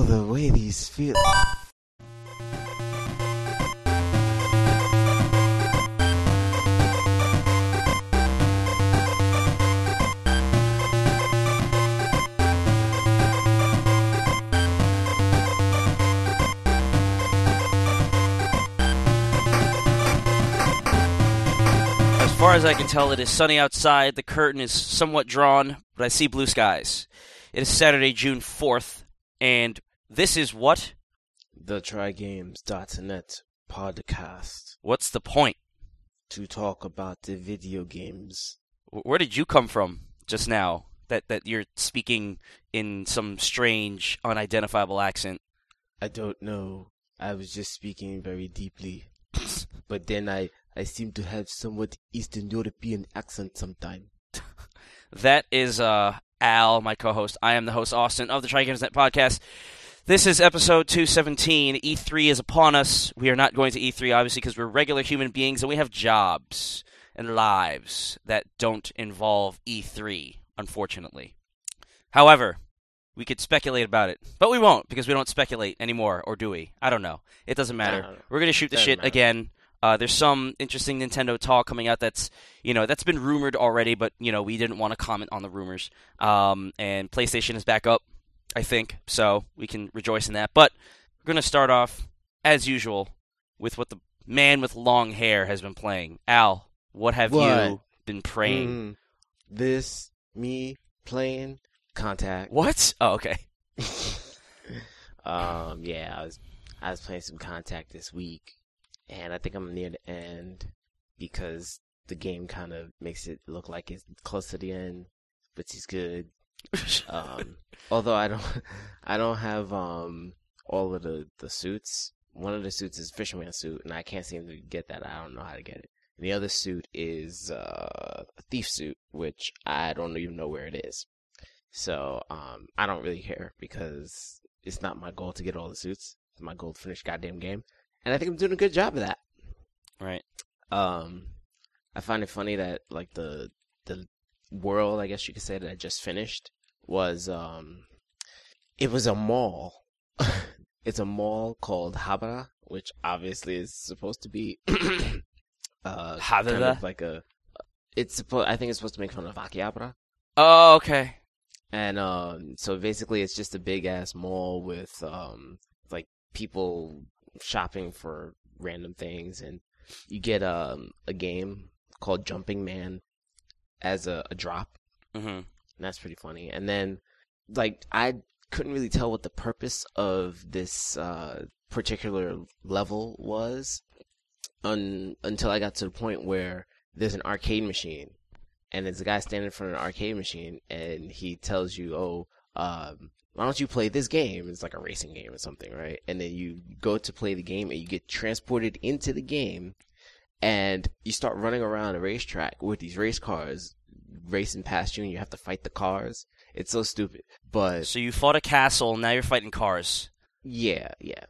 The way these feel. As far as I can tell, it is sunny outside. The curtain is somewhat drawn, but I see blue skies. It is Saturday, June 4th, and this is what? The TryGames.net podcast What's the point? to talk about the video games. Where did you come from just now? That that you're speaking in some strange, unidentifiable accent. I don't know. I was just speaking very deeply. but then I, I seem to have somewhat Eastern European accent sometime. That is uh, Al, my co-host. I am the host, Austin, of the TryGames.net podcast. This is episode 217. E3 is upon us. We are not going to E3, obviously, because we're regular human beings and we have jobs and lives that don't involve E3, unfortunately. However, we could speculate about it, but we won't because we don't speculate anymore, or do we? I don't know. It doesn't matter. We're going to shoot the shit matter. again. Uh, there's some interesting Nintendo talk coming out that's you know that's been rumored already, but you know we didn't want to comment on the rumors. Um, and PlayStation is back up, I think, so we can rejoice in that. But we're gonna start off as usual with what the man with long hair has been playing. Al, what have you been praying? Mm, this, me, playing, contact. What? Oh, okay. um, yeah, I was I was playing some Contact this week, and I think I'm near the end because the game kind of makes it look like it's close to the end, which is good. Um, although I don't, I don't have um all of the the suits. One of the suits is fisherman suit, and I can't seem to get that. I don't know how to get it. And the other suit is uh, a thief suit, which I don't even know where it is. So um, I don't really care because it's not my goal to get all the suits. It's my goal to finish goddamn game, and I think I'm doing a good job of that. right. Um, I find it funny that like the the world, I guess you could say that I just finished was um, it was a mall. it's a mall called Habara, which obviously is supposed to be uh kind of like a. It's supposed. I think it's supposed to make fun of Akihabara. Oh, okay. And um, so basically, it's just a big ass mall with um, like people shopping for random things, and you get um a game called Jumping Man as a, a drop, hmm and that's pretty funny. And then, like, I couldn't really tell what the purpose of this uh particular level was, un- until I got to the point where there's an arcade machine, and there's a guy standing in front of an arcade machine, and he tells you, "Oh, um, why don't you play this game? It's like a racing game or something, right?" And then you go to play the game, and you get transported into the game, and you start running around a racetrack with these race cars racing past you, and you have to fight the cars. It's so stupid, but So you fought a castle, now you're fighting cars. yeah, yeah.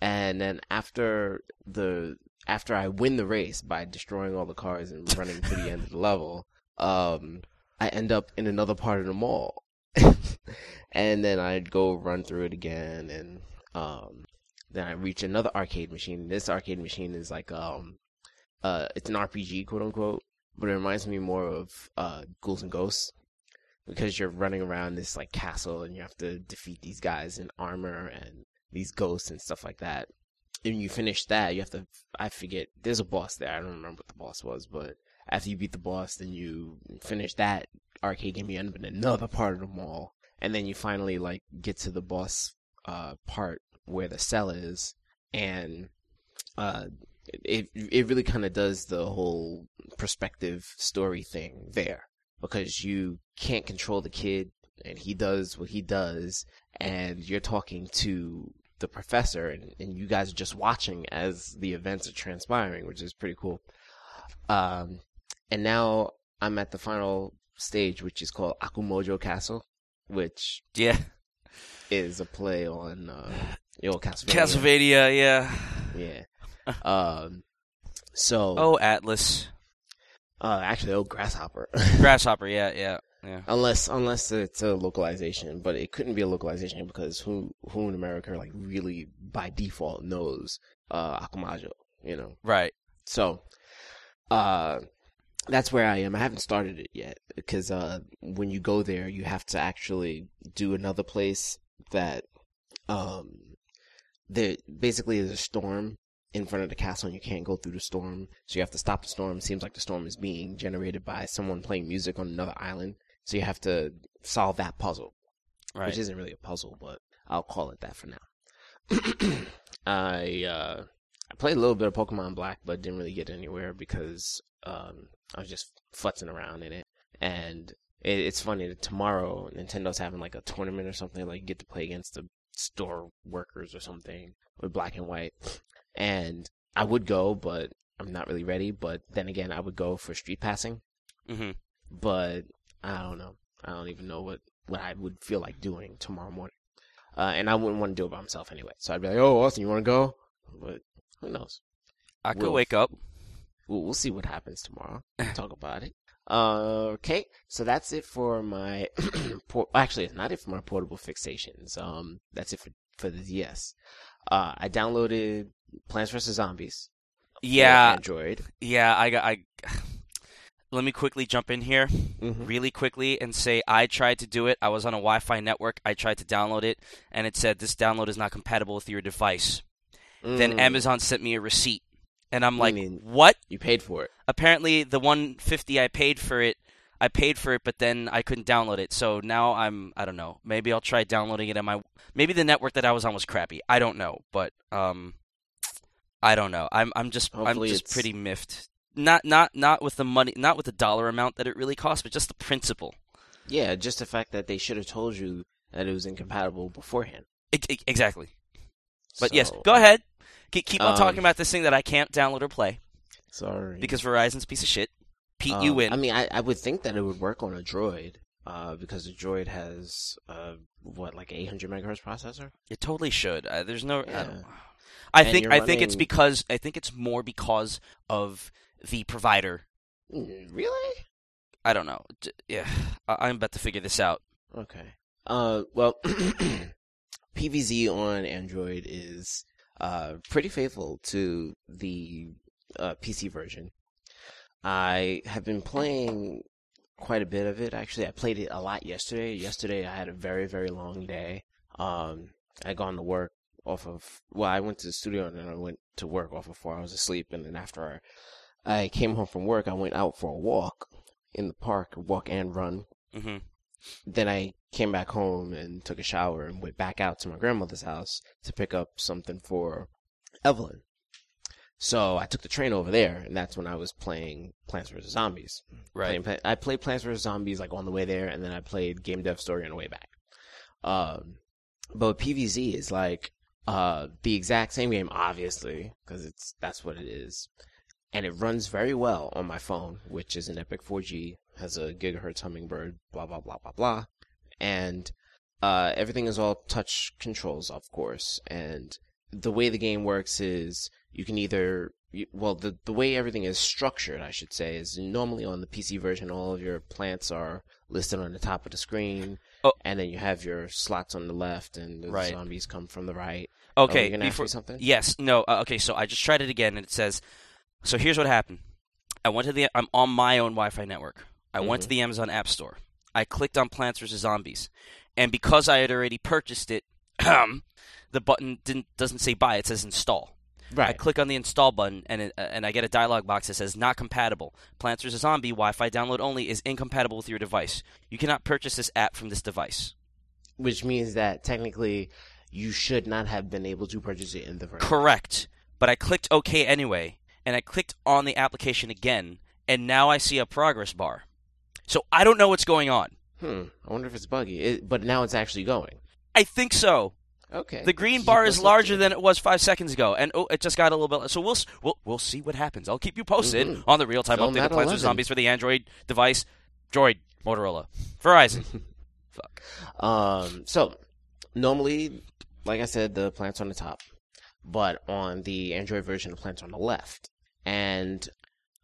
And then after the after I win the race by destroying all the cars and running to the end of the level, um, I end up in another part of the mall. and then I'd go run through it again and um then I reach another arcade machine. This arcade machine is like um uh it's an RPG quote unquote, but it reminds me more of uh Ghouls and Ghosts because you're running around this like castle and you have to defeat these guys in armor and these ghosts and stuff like that. And you finish that, you have to I forget there's a boss there. I don't remember what the boss was, but after you beat the boss, then you finish that arcade game. You end up in another part of the mall, and then you finally like get to the boss uh, part where the cell is, and uh, it it really kind of does the whole perspective story thing there because you can't control the kid and he does what he does and you're talking to the professor and, and you guys are just watching as the events are transpiring which is pretty cool um and now i'm at the final stage which is called akumajo castle which Yeah. is a play on uh Castlevania. Castlevania, yeah. Yeah. Um. So, Oh, Atlus. uh, actually, oh, Grasshopper. Grasshopper, yeah, yeah, Yeah. Unless unless it's a localization, but it couldn't be a localization because who who in America like really by default knows uh Akumajo, you know. Right. So uh that's where I am. I haven't started it yet because uh when you go there you have to actually do another place that um there basically is a storm in front of the castle and you can't go through the storm. So you have to stop the storm. Seems like the storm is being generated by someone playing music on another island. So you have to solve that puzzle, Right. which isn't really a puzzle, but I'll call it that for now. I uh, I played a little bit of Pokemon Black, but didn't really get anywhere because um, I was just futzing around in it. And it, it's funny that tomorrow Nintendo's having like a tournament or something. Like you get to play against the store workers or something with Black and White. And I would go, but I'm not really ready. But then again, I would go for street passing. hmm But I don't know. I don't even know what what I would feel like doing tomorrow morning. Uh, and I wouldn't want to do it by myself anyway. So I'd be like, "Oh, Austin, you want to go?" But who knows? I could Will. wake up. We'll, we'll see what happens tomorrow. Talk about it. Uh, okay, so that's it for my. por- Actually, it's not it for my portable fixations. Um, that's it for for the DS. Uh, I downloaded Plants vs Zombies. Yeah. Android. Yeah. I got. I. Let me quickly jump in here. Mm-hmm. really quickly and say I tried to do it. I was on a Wi-Fi network. I tried to download it, and it said this download is not compatible with your device. Then Amazon sent me a receipt, and I'm Mm. Like, "What?" you paid for it. Apparently, the 150 I paid for it, I paid for it, but then I couldn't download it. So now I'm, I don't know. Maybe I'll try downloading it on my. Maybe the network that I was on was crappy. I don't know, but um, I don't know. I'm, I'm just, Hopefully I'm just it's- pretty miffed. Not, not, not with the money, not with the dollar amount that it really costs, but just the principle. Yeah, just the fact that they should have told you that it was incompatible beforehand. E- e- exactly. But yes, go ahead. Keep, keep on Um, talking about this thing that I can't download or play Sorry. because Verizon's a piece of shit. Pete, you Um, win. I mean, I, I would think that it would work on a Droid, uh, because the Droid has uh, what like 800 megahertz processor. it totally should. Uh, there's no. I, Yeah. don't, I think. I think it's because. I think it's more because of the provider. Really? I don't know. D- Yeah, I, I'm about to figure this out. Okay. Uh, well, PVZ on Android is uh pretty faithful to the uh, PC version. I have been playing quite a bit of it. Actually, I played it a lot yesterday. Yesterday, I had a very very long day. Um, I gone to work off of well, I went to the studio and then I went to work off of four hours of sleep, and then after I, I came home from work, I went out for a walk in the park, walk and run Mm-hmm. then I came back home and took a shower and went back out to my grandmother's house to pick up something for Evelyn. So I took the train over there, and that's when I was playing Plants vs Zombies. Right. Playing I played Plants vs Zombies like on the way there, and then I played Game Dev Story on the way back. Um, but PVZ is like uh the exact same game, obviously, because it's that's what it is, and it runs very well on my phone, which is an Epic 4G, has a gigahertz hummingbird, blah blah blah blah blah, and uh everything is all touch controls, of course, and the way the game works is you can either well the the way everything is structured i should say is normally on the pc version all of your plants are listed on the top of the screen Oh. and then you have your slots on the left and the Right. zombies come from the right Oh, Okay. you're gonna ask before, me something Yes. No. Uh, okay. So I just tried it again, and it says. So here's what happened. I went to the. I'm on my own Wi-Fi network. I went to the Amazon App Store. I clicked on Plants vs Zombies, and because I had already purchased it, the button didn't doesn't say buy. It says install. I click on the install button, and it, uh, and I get a dialog box that says not compatible. Plants vs Zombie Wi-Fi download only is incompatible with your device. You cannot purchase this app from this device. which means that technically you should not have been able to purchase it in the version Correct. But I clicked OK anyway, and I clicked on the application again, and now I see a progress bar. So I don't know what's going on. hmm i wonder if it's buggy it, but now it's actually going I think so. Okay The green bar is larger than it was five seconds ago, and oh, it just got a little bit. So we'll we'll, we'll see what happens. I'll keep you posted Mhm. on the real time update of Plants vs Zombies for the Android device, Droid, Motorola, Verizon. Fuck. Um, so normally, like I said, the plant's on the top, but on the Android version, the plant's on the left. And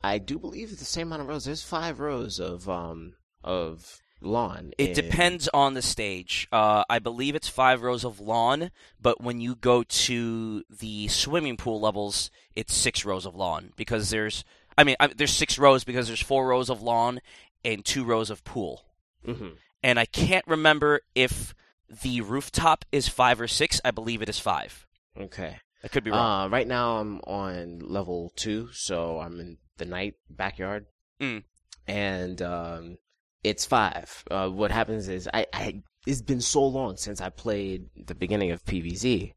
I do believe it's the same amount of rows. There's five rows of um of lawn. It depends on the stage. Uh, I believe it's five rows of lawn, but when you go to the swimming pool levels, it's six rows of lawn because there's. I mean, I, there's six rows because there's four rows of lawn and two rows of pool. Mhm. And I can't remember if the rooftop is five or six. I believe it is five. Okay. I could be wrong. Uh, right now I'm on level two, so I'm in the night backyard, Mm. and um, it's five. Uh, what happens is I, I it's been so long since I played the beginning of PVZ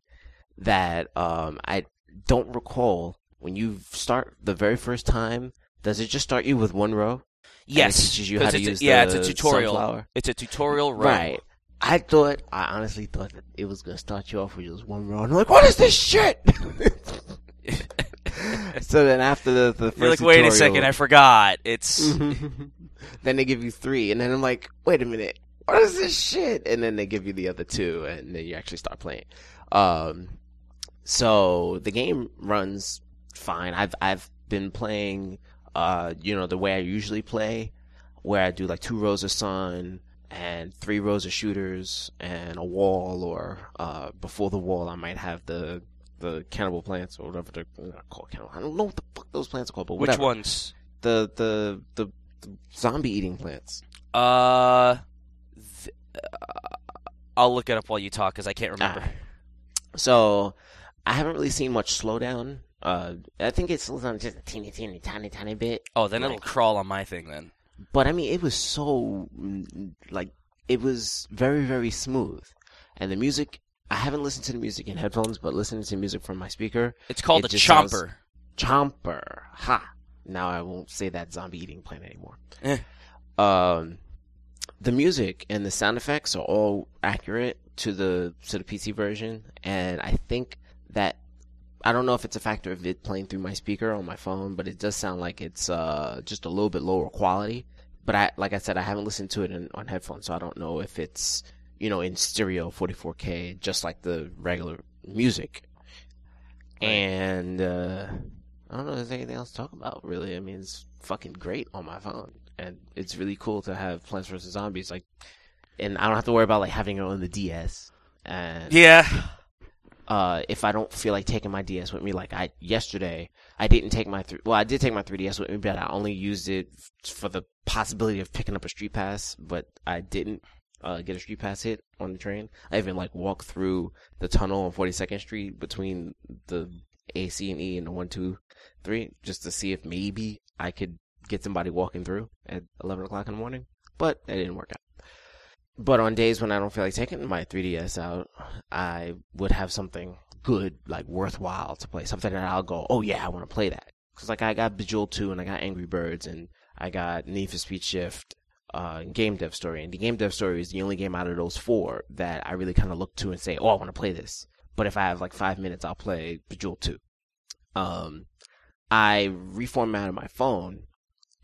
that um, I don't recall when you start the very first time. Does it just start you with one row? yes, teaches you how 'cause to it's a- use yeah, the it's a tutorial. sunflower? It's a tutorial row. Right. I thought, I honestly thought that it was gonna start you off with just one row. And I'm like, what is this shit? so then after the, the 1st You're like, wait a second, I forgot. It's then they give you three, and then I'm like, wait a minute, what is this shit? And then they give you the other two, and then you actually start playing. Um, so the game runs fine. I've I've been playing, uh, you know, the way I usually play, where I do like two rows of sun and three rows of shooters and a wall, or uh, before the wall, I might have the the cannibal plants or whatever they're not called cannibal. I don't know what the fuck those plants are called, but which ones? The the the, the zombie eating plants. Uh, th- uh, I'll look it up while you talk because I can't remember. Ah. So I haven't really seen much slowdown. Uh, I think it slows down just a teeny, teeny, tiny, tiny bit. Oh, then it'll crawl on my thing then. But I mean, it was so like it was very, very smooth, and the music. I haven't listened to the music in headphones, but listening to music from my speaker, It's called It a just sounds- chomper. Chomper. Ha! Now I won't say that zombie eating plant anymore. Eh. Um, the music and the sound effects are all accurate to the to the PC version, and I think that I don't know if it's a factor of it playing through my speaker on my phone, but it does sound like it's uh just a little bit lower quality. But I, like I said, I haven't listened to it in, on headphones, so I don't know if it's you know in stereo 44k, just like the regular music. Right. And uh, I don't know if there's anything else to talk about. Really, I mean, it's fucking great on my phone, and it's really cool to have Plants vs Zombies like, and I don't have to worry about like having it on the DS. And Yeah. uh, if I don't feel like taking my DS with me, like I yesterday, I didn't take my th- well, I did take my 3DS with me, but I only used it f- for the possibility of picking up a street pass, but I didn't uh, get a street pass hit on the train. I even like walked through the tunnel on 42nd Street between the A, C, and E and the one, two, three, just to see if maybe I could get somebody walking through at 11 o'clock in the morning, but that didn't work out. But on days when I don't feel like taking my 3DS out, I would have something good, like worthwhile to play. Something that I'll go, oh yeah, I want to play that. Cause like I got Bejeweled 2 and I got Angry Birds and I got Need for Speed Shift, uh, Game Dev Story. And the Game Dev Story is the only game out of those four that I really kind of look to and say, oh, I want to play this. But if I have like five minutes, I'll play Bejeweled 2. Um, I reformatted my phone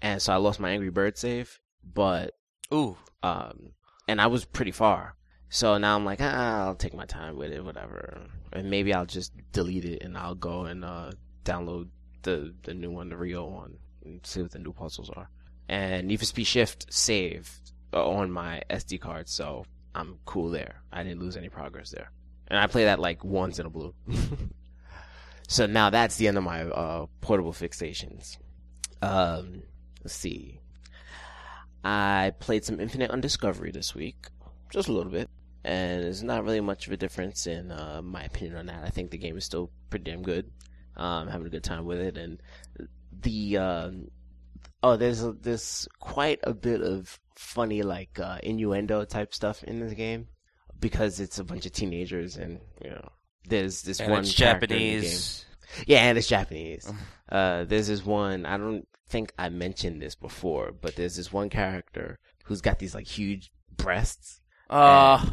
and so I lost my Angry Bird save, but Ooh. um, and I was pretty far. So now I'm like, ah, I'll take my time with it, whatever. And maybe I'll just delete it and I'll go and uh, download the the new one, the Rio one, and see what the new puzzles are. And Need for Speed Shift saved uh, on my SD card, so I'm cool there. I didn't lose any progress there. And I play that like once in a blue. so now that's the end of my uh, portable fixations. Um, let's see. I played some Infinite Undiscovery this week, just a little bit, and there's not really much of a difference in uh, my opinion on that. I think the game is still pretty damn good. Um, having a good time with it, and the um, oh, there's a, there's quite a bit of funny like uh, innuendo type stuff in the game because it's a bunch of teenagers, and you know, there's this And one it's character in the game. Japanese. Yeah, and it's Japanese. uh, there's this one. I don't think I mentioned this before, but there's this one character who's got these like huge breasts. Uh,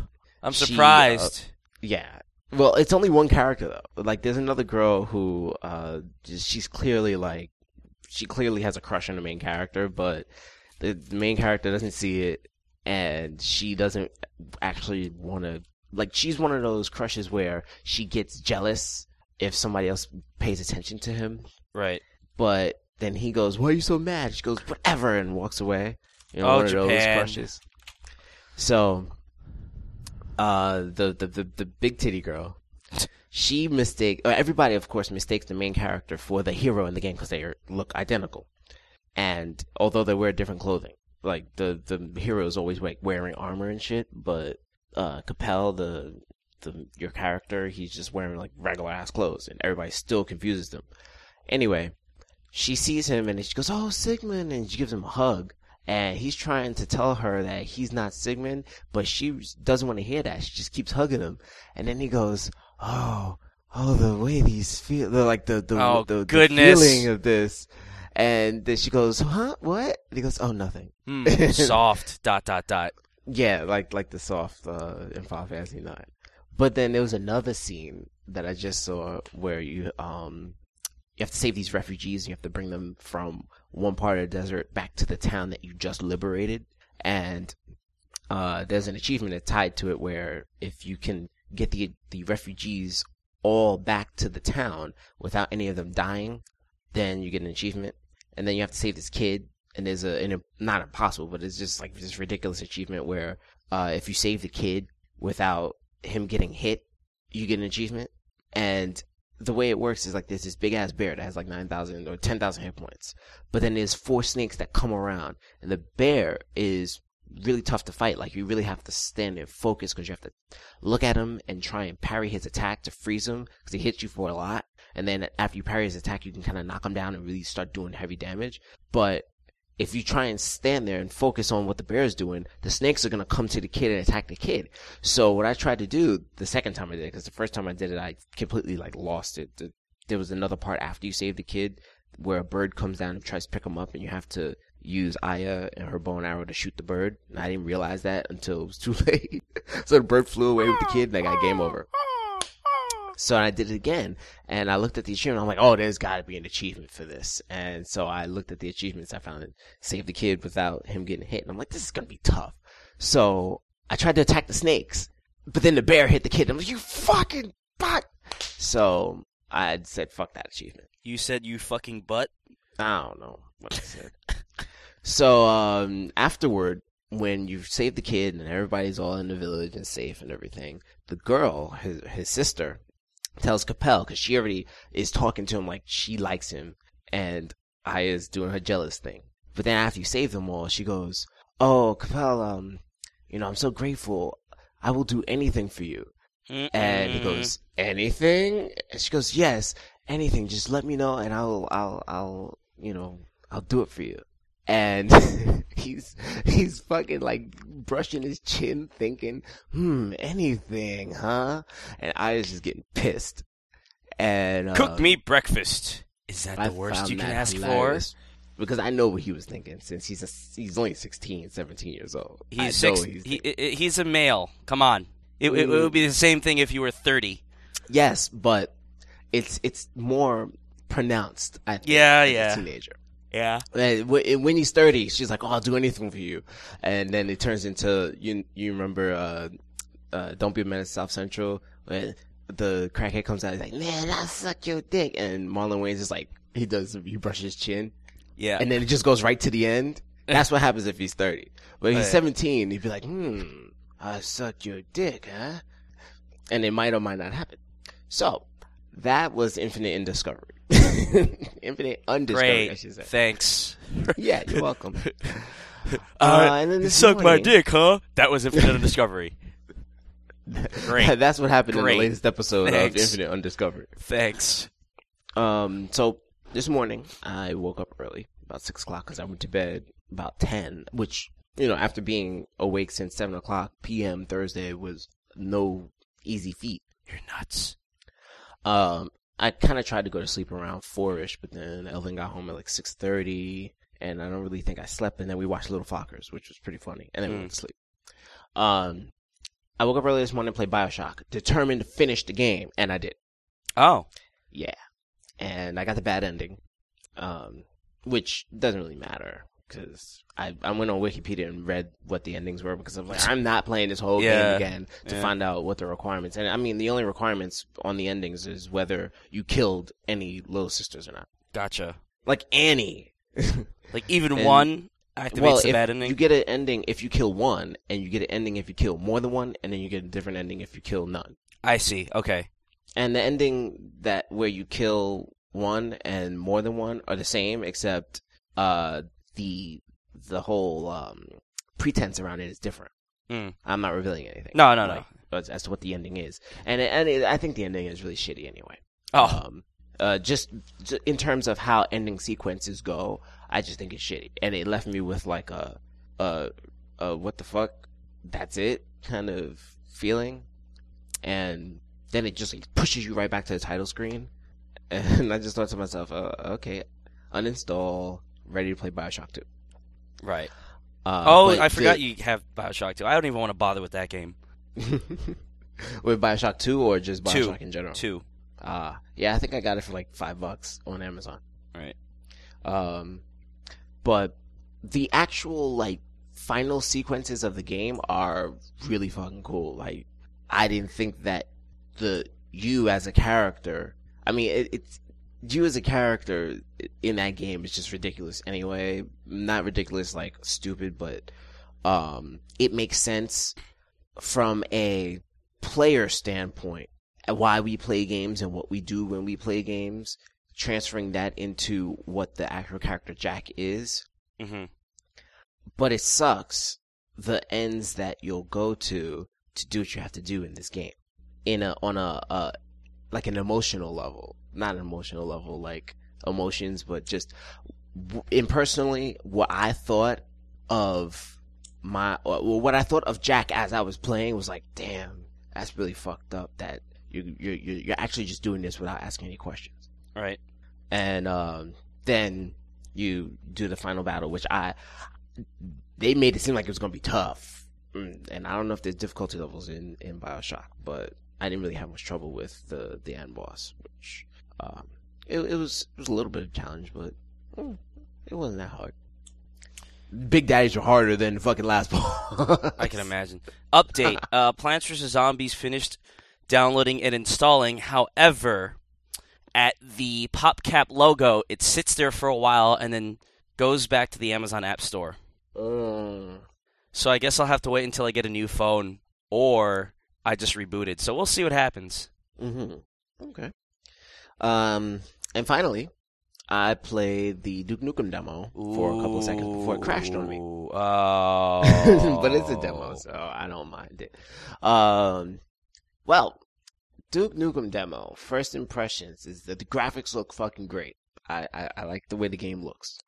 I'm she, uh, surprised. Yeah. Well, it's only one character though. Like, there's another girl who, uh, she's clearly like, she clearly has a crush on the main character, but the, the main character doesn't see it, and she doesn't actually want to. Like, she's one of those crushes where she gets jealous if somebody else pays attention to him, right. but then he goes, "Why are you so mad?" She goes, "Whatever," and walks away. You know, Oh, one of those Japan. crushes. So, uh, the, the the the big titty girl, she mistake. Everybody, of course, mistakes the main character for the hero in the game because they are, look identical, and although they wear different clothing, like the the hero is always like wearing armor and shit, but uh, Capell, the the your character, he's just wearing like regular ass clothes, and everybody still confuses them. Anyway, she sees him and she goes, "Oh, Sigmund," and she gives him a hug. And he's trying to tell her that he's not Sigmund, but she doesn't want to hear that. She just keeps hugging him, and then he goes, "Oh, oh, the way these feel, the, like the the, Oh, the, the goodness. feeling of this." And then she goes, "Huh? What?" And he goes, "Oh, nothing." Hmm, soft. dot dot dot. Yeah, like like the soft uh, in Final Fantasy Nine. But then there was another scene that I just saw where you um you have to save these refugees. You have to bring them from one part of the desert back to the town that you just liberated. And uh, there's an achievement tied to it where if you can get the the refugees all back to the town without any of them dying, then you get an achievement. And then you have to save this kid. And there's a, an, not impossible, but it's just like this ridiculous achievement where uh, if you save the kid without him getting hit, you get an achievement. And the way it works is like there's this big ass bear that has like 9,000 or 10,000 hit points. But then there's four snakes that come around. And the bear is really tough to fight. Like you really have to stand and focus because you have to look at him and try and parry his attack to freeze him because he hits you for a lot. And then after you parry his attack, you can kind of knock him down and really start doing heavy damage. But if you try and stand there and focus on what the bear is doing, the snakes are going to come to the kid and attack the kid. So what I tried to do the second time I did it, because the first time I did it, I completely like lost it. The, there was another part after you save the kid where a bird comes down and tries to pick him up and you have to use Aya and her bow and arrow to shoot the bird. And I didn't realize that until it was too late. so the bird flew away with the kid and I got game over. So I did it again, and I looked at the achievement. I'm like, oh, there's got to be an achievement for this. And so I looked at the achievements. I found it, save the kid without him getting hit. And I'm like, this is gonna be tough. So I tried to attack the snakes, but then the bear hit the kid. I'm like, you fucking butt. So I said, fuck that achievement. You said you fucking butt. I don't know what I said. so um, afterward, when you've saved the kid and everybody's all in the village and safe and everything, the girl, his his sister, tells Capell because she already is talking to him like she likes him, and Aya's doing her jealous thing. But then after you save them all, she goes, "Oh, Capell, um, you know, I'm so grateful. I will do anything for you." And he Mm-mm. goes, "Anything?" And she goes, "Yes, anything. Just let me know, and I'll, I'll, I'll, you know, I'll do it for you." And he's he's fucking like brushing his chin, thinking, "Hmm, anything, huh?" And I was just getting pissed. And Cook um, me breakfast. Is that I the worst you can ask hilarious Because I know what he was thinking since he's a, he's only 16, 17 years old. He's six. he's he, he's a male. Come on. It, it, it would be the same thing if you were thirty. Yes, but it's it's more pronounced. I think, Yeah, as a yeah. teenager. Yeah. And when he's 30, she's like, "Oh, I'll do anything for you," and then it turns into you. You remember? Uh, uh, Don't be a man menace, South Central. When the crackhead comes out, he's like, "Man, I'll suck your dick," and Marlon Wayans just like, he does, he brushes his chin, Yeah. and then it just goes right to the end. That's what happens if he's 30. But if he's Oh, 17, he'd be like, "Hmm, I suck your dick, huh?" And it might or might not happen. So that was Infinite in Discovery. Infinite Undiscovery, I Great. should say. Thanks. Yeah, you're welcome. Uh, and then this suck my morning- dick, huh? That was Infinite Discovery. Great. That's what happened in Great. the latest episode Thanks. of Infinite Undiscovered. Thanks. Um, so this morning I woke up early, about six o'clock, because I went to bed about ten. Which you know, after being awake since seven o'clock p.m. Thursday was no easy feat. You're nuts. Um, I kind of tried to go to sleep around four-ish, but then Elvin got home at like six thirty, and I don't really think I slept. And then we watched Little Fockers, which was pretty funny, and then we Mm. went to sleep. Um, I woke up early this morning, and played Bioshock, determined to finish the game, and I did. Oh. Yeah, and I got the bad ending, um, which doesn't really matter because I, I went on Wikipedia and read what the endings were because I'm like I'm not playing this whole Yeah, game again to yeah. find out what the requirements. And I mean, the only requirements on the endings is whether you killed any little sisters or not. Gotcha. Like Annie. Like even And- one. activates well, if bad ending. you get an ending if you kill one, and you get an ending if you kill more than one, and then you get a different ending if you kill none. I see. Okay. And the ending that where you kill one and more than one are the same, except uh the the whole um pretense around it is different. Mm. I'm not revealing anything. No, no, no. As, as to what the ending is, and and it, I think the ending is really shitty anyway. Oh, Um, uh, just, j in terms of how ending sequences go, I just think it's shitty, and it left me with like a, a, a what the fuck, that's it kind of feeling, and then it just like pushes you right back to the title screen, and I just thought to myself, uh, okay, uninstall, ready to play Bioshock Two. right. Uh, oh, I forgot the- you have Bioshock 2. I don't even want to bother with that game. with Bioshock Two or just Two. Bioshock in general. 2. Uh yeah, I think I got it for like five bucks on Amazon. Right. Um, but the actual like final sequences of the game are really fucking cool. Like, I didn't think that the you as a character. I mean, it, it's you as a character in that game is just ridiculous. Anyway, not ridiculous like stupid, but um, it makes sense from a player standpoint why we play games and what we do when we play games transferring that into what the actual character Jack is. hmm But it sucks the ends that you'll go to to do what you have to do in this game. In a on a uh like an emotional level, not an emotional level like emotions, but just impersonally what I thought of my or what I thought of Jack as I was playing was like, damn, that's really fucked up. That you you you you're actually just doing this without asking any questions Right. and um, then you do the final battle, which I they made it seem like it was going to be tough, Mm, and I don't know if there's difficulty levels in in Bioshock, but I didn't really have much trouble with the the end boss, which um, it, it was it was a little bit of a challenge, but mm, it wasn't that hard. Big Daddies are harder than fucking last boss. I can imagine. Update: uh, Plants vs Zombies finished downloading and installing. However, at the PopCap logo, it sits there for a while and then goes back to the Amazon App Store. Mm. So I guess I'll have to wait until I get a new phone, or I just rebooted. So we'll see what happens. hmm Okay. Um, and finally, I played the Duke Nukem demo for a couple of seconds before it crashed on me. Oh, but it's a demo, so I don't mind it. Um, well, Duke Nukem demo. First impressions is that the graphics look fucking great. I I, I like the way the game looks.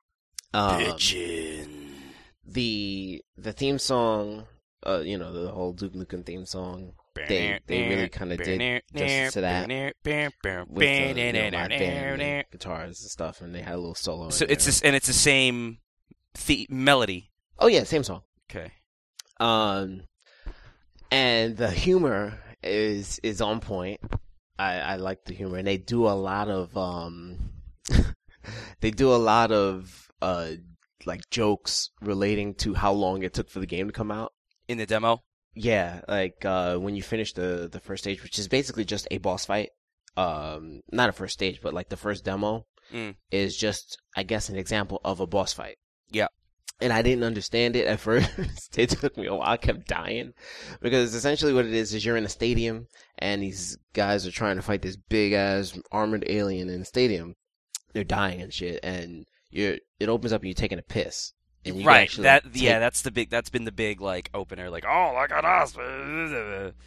Um, Pigeon. the the theme song, uh, you know, the whole Duke Nukem theme song. They they really kind of did justice to that with the, you know, and guitars and stuff, and they had a little solo. So it's this, and it's the same the- melody. oh yeah, same song. Okay. Um, and the humor is is on point. I I like the humor, and they do a lot of um, they do a lot of uh like jokes relating to how long it took for the game to come out. In the demo. Yeah, like uh when you finish the the first stage, which is basically just a boss fight. Um, not a first stage, but like the first demo Mm. is just, I guess, an example of a boss fight. Yeah. And I didn't understand it at first. it took me a while. I kept dying because essentially what it is is you're in a stadium and these guys are trying to fight this big ass armored alien in the stadium. They're dying and shit, and you're it opens up and you're taking a piss. Right. That like, yeah. That's the big. That's been the big like opener. Like oh look at us.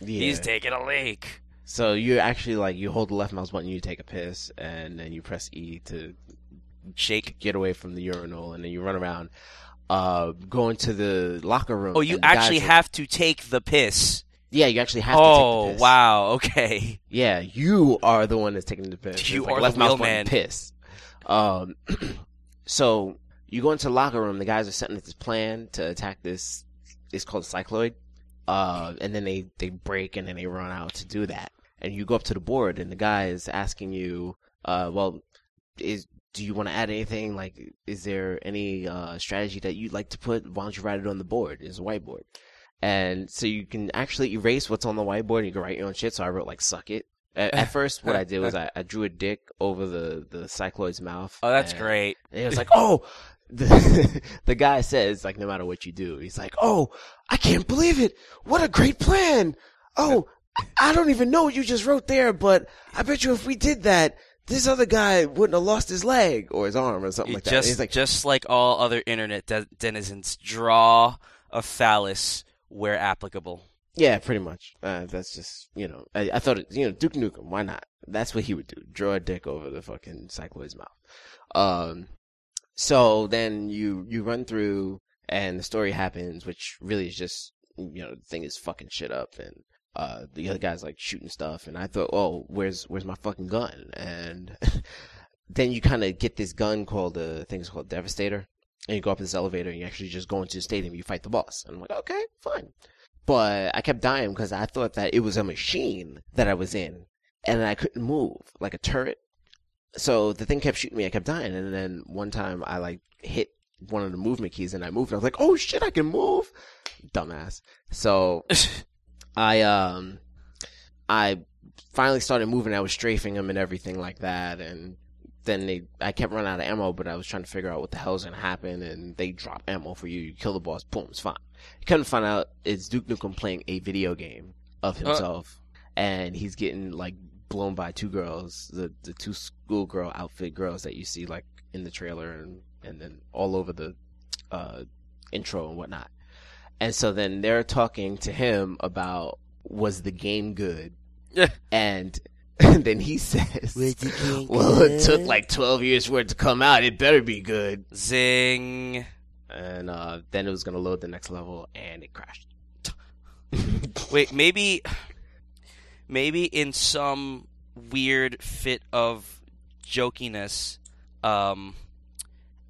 He's taking a leak. So you actually like you hold the left mouse button, you take a piss, and then you press E to Shake. get away from the urinal, and then you run around, uh, go into the locker room. Oh, you and the guys actually have to take the piss. Yeah, you actually have oh to take the piss. wow. Okay. Yeah, you are the one that's taking the piss. You It's like are left the mouse button, man. Piss. Um, so you go into the locker room. The guys are setting up this plan to attack this. It's called cycloid. Uh, and then they they break and then they run out to do that. And you go up to the board and the guy is asking you, uh, well, is do you want to add anything? Like, is there any uh strategy that you'd like to put? Why don't you write it on the board? It's a whiteboard. And so you can actually erase what's on the whiteboard and you can write your own shit. So I wrote like suck it. At, at first, what I did was I, I drew a dick over the, the cycloid's mouth. Oh, that's great. And it was like, oh, the, the guy says like no matter what you do, he's like, "Oh, I can't believe it! What a great plan! Oh, I don't even know what you just wrote there, but I bet you if we did that, this other guy wouldn't have lost his leg or his arm or something like that." Just he's like, just like all other internet de- denizens, draw a phallus where applicable. Yeah, pretty much. Uh, that's just you know, I, I thought it, you know Duke Nukem. Why not? That's what he would do. Draw a dick over the fucking cycloid's mouth. Um, so then you you run through and the story happens, which really is just you know the thing is fucking shit up and. Uh, the other guy's like shooting stuff, and I thought, oh, where's where's my fucking gun? And then you kind of get this gun called uh, I called Devastator, and you go up this elevator, and you actually just go into the stadium, you fight the boss. And I'm like, okay, fine but I kept dying because I thought that it was a machine that I was in, and I couldn't move like a turret. So the thing kept shooting me. I kept dying, and then one time I like hit one of the movement keys, and I moved. And I was like, "Oh shit, I can move!" Dumbass. So I um I finally started moving. I was strafing them and everything like that, and then they I kept running out of ammo, but I was trying to figure out what the hell's gonna happen, and they drop ammo for you. You kill the boss, boom, it's fine. You couldn't find out it's Duke Nukem playing a video game of himself, and he's getting like blown by two girls, the the two schoolgirl outfit girls that you see like in the trailer and and then all over the uh, intro and whatnot. And so then they're talking to him about was the game good, Yeah. and. And then he says, "Well, it took like twelve years for it to come out. It better be good." Zing. And uh, then it was gonna load the next level, and it crashed. Wait, maybe, maybe in some weird fit of jokiness, um,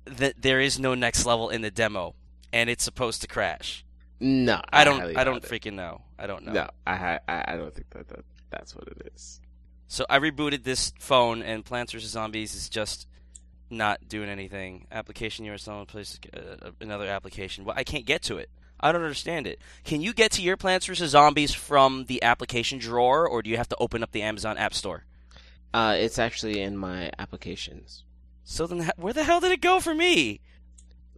that there is no next level in the demo, and it's supposed to crash. No, I don't. highly I don't it. freaking know. I don't know. No, I, I I don't think that, that that's what it is. So I rebooted this phone, and Plants vs Zombies is just not doing anything. Application you someone plays uh, another application. Well, I can't get to it. I don't understand it. Can you get to your Plants vs Zombies from the application drawer, or do you have to open up the Amazon App Store? Uh, it's actually in my applications. So then, where the hell did it go for me?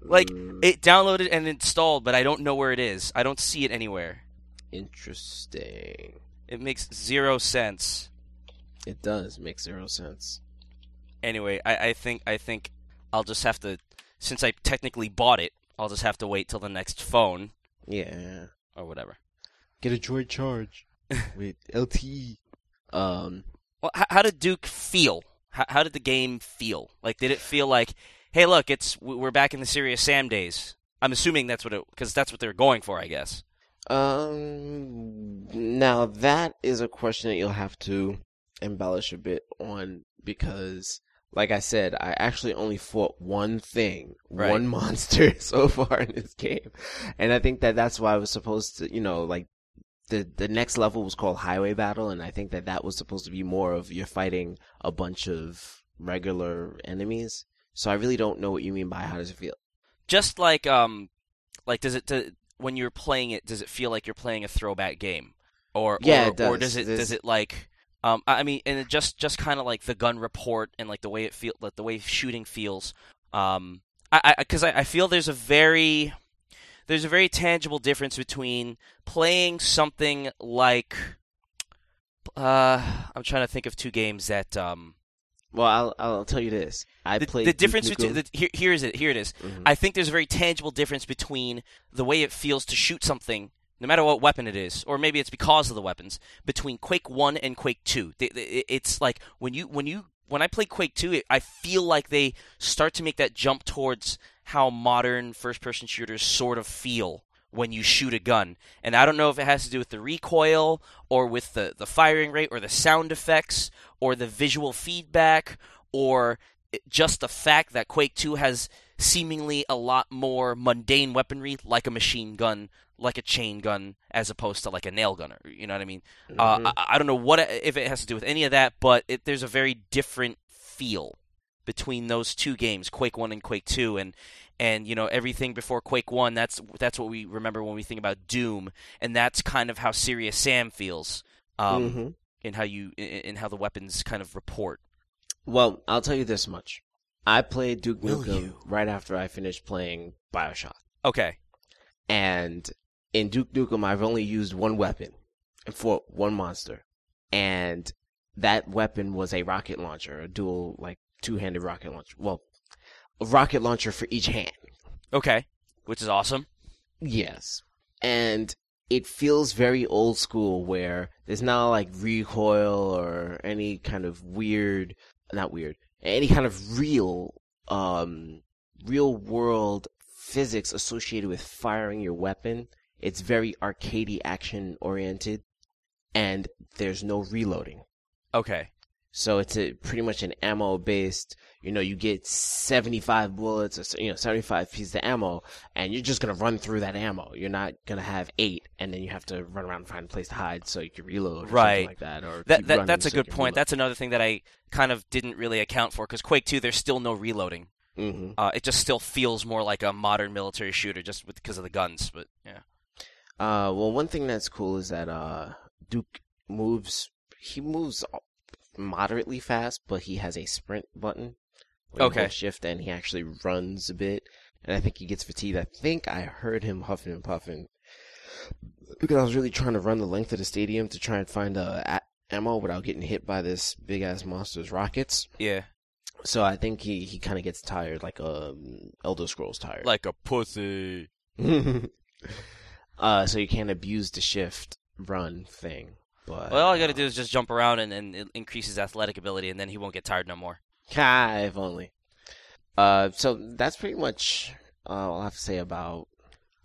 Like Mm, it downloaded and installed, but I don't know where it is. I don't see it anywhere. interesting. It makes zero sense. It does make zero sense. Anyway, I, I think I think I'll just have to, since I technically bought it, I'll just have to wait till the next phone Yeah. or whatever. Get a Droid charge with LTE. Um, Well, how, how did Duke feel? How, how did the game feel? Like, did it feel like, hey, look, it's we're back in the Serious Sam days? I'm assuming that's what it because that's what they're going for, I guess. Um, now that is a question that you'll have to embellish a bit on because, like I said, I actually only fought one thing, Right. one monster so far in this game, and I think that that's why I was supposed to, you know, like the the next level was called Highway Battle, and I think that that was supposed to be more of you're fighting a bunch of regular enemies. So I really don't know what you mean by how does it feel. Just like um, like does it do, when you're playing it? Does it feel like you're playing a throwback game, or Yeah, or, it or does. does it There's- does it like um? I I mean, and it just just kind of like the gun report and like the way it feel like the way shooting feels. Um, I because I, I feel there's a very there's a very tangible difference between playing something like uh I'm trying to think of two games that um Well, I'll I'll tell you this. I the, played the difference between the, here here is it here it is. Mhm. I think there's a very tangible difference between the way it feels to shoot something no matter what weapon it is or maybe it's because of the weapons between Quake 1 and Quake 2. They- they- It's like when you when you when I play Quake 2, it, I feel like they start to make that jump towards how modern first person shooters sort of feel when you shoot a gun. And I don't know if it has to do with the recoil or with the, the firing rate or the sound effects or the visual feedback or just the fact that Quake 2 has seemingly a lot more mundane weaponry like a machine gun, like a chain gun, as opposed to like a nail gunner. You know what I mean? Mhm. Uh, I, I don't know what if it has to do with any of that, but it, there's a very different feel between those two games, Quake One and Quake Two, and and you know everything before Quake One. That's that's what we remember when we think about Doom, and that's kind of how Serious Sam feels, um, Mhm. in how you in, in how the weapons kind of report. Well, I'll tell you this much. I played Duke Will Nukem you? right after I finished playing Bioshock. Okay. And in Duke Nukem, I've only used one weapon for one monster. And that weapon was a rocket launcher, a dual, like, two-handed rocket launcher. Well, a rocket launcher for each hand. Okay. Which is awesome. Yes. And it feels very old school where there's not like recoil or any kind of weird, not weird, any kind of real, um, real world physics associated with firing your weapon. It's very arcadey action oriented and there's no reloading. Okay. So it's a pretty much an ammo based, you know, you get 75 bullets or, you know, 75 pieces of ammo and you're just going to run through that ammo. You're not going to have eight and then you have to run around and find a place to hide so you can reload or Right. something like that. Or That, that that's a so good point. That's another thing that I kind of didn't really account for because Quake 2, there's still no reloading. reload. Uh, it just still feels more like a modern military shooter just because of the guns. But yeah. Uh, well, one thing that's cool is that, uh, Duke moves, he moves moderately fast, but he has a sprint button. Okay. Shift and he actually runs a bit. And I think he gets fatigued. I think I heard him huffing and puffing because I was really trying to run the length of the stadium to try and find uh, a- ammo without getting hit by this big ass monster's rockets. Yeah. So I think he, he kind of gets tired, like um, Elder Scrolls tired. Like a pussy. uh, so you can't abuse the shift run thing. But Well, all I got to uh, do is just jump around and, and it increases athletic ability, and then he won't get tired no more. Ah, if only. Uh, so that's pretty much uh, all I have to say about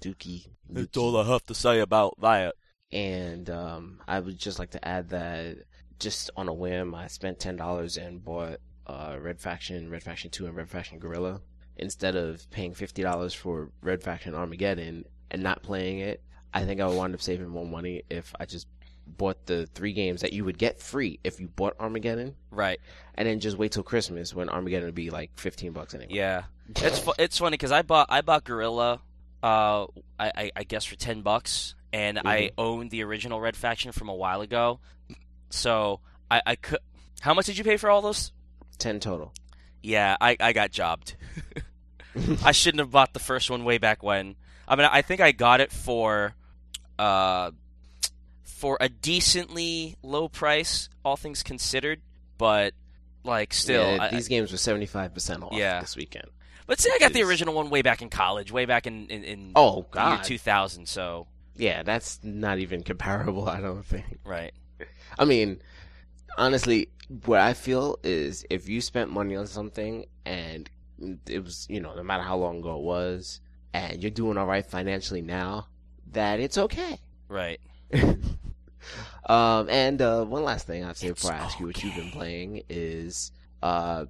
Dookie. Nuki. I have to say about that. And um, I would just like to add that just on a whim, I spent ten dollars and bought uh, Red Faction, Red Faction Two, and Red Faction Guerrilla instead of paying fifty dollars for Red Faction Armageddon and not playing it. I think I would wind up saving more money if I just bought the three games that you would get free if you bought Armageddon, Right. and then just wait till Christmas when Armageddon would be like fifteen bucks anyway. Yeah. It's fu- it's funny because I bought I bought Guerrilla, uh, I, I, I guess for ten bucks, and I owned the original Red Faction from a while ago, so I, I could. How much did you pay for all those? ten total. Yeah, I, I got jobbed. I shouldn't have bought the first one way back when. I mean, I think I got it for, uh, for a decently low price, all things considered. But like, still, Yeah, I- these games were seventy five percent off Yeah. this weekend. But see, I got the original one way back in college, way back in in, in Oh God, 2000. So yeah, that's not even comparable. I don't think. right, I mean, honestly, what I feel is if you spent money on something and it was, you know, no matter how long ago it was, and you're doing all right financially now, that it's okay. right. um, and uh, one last thing I have to say It's before I ask you what you've been playing is, uh,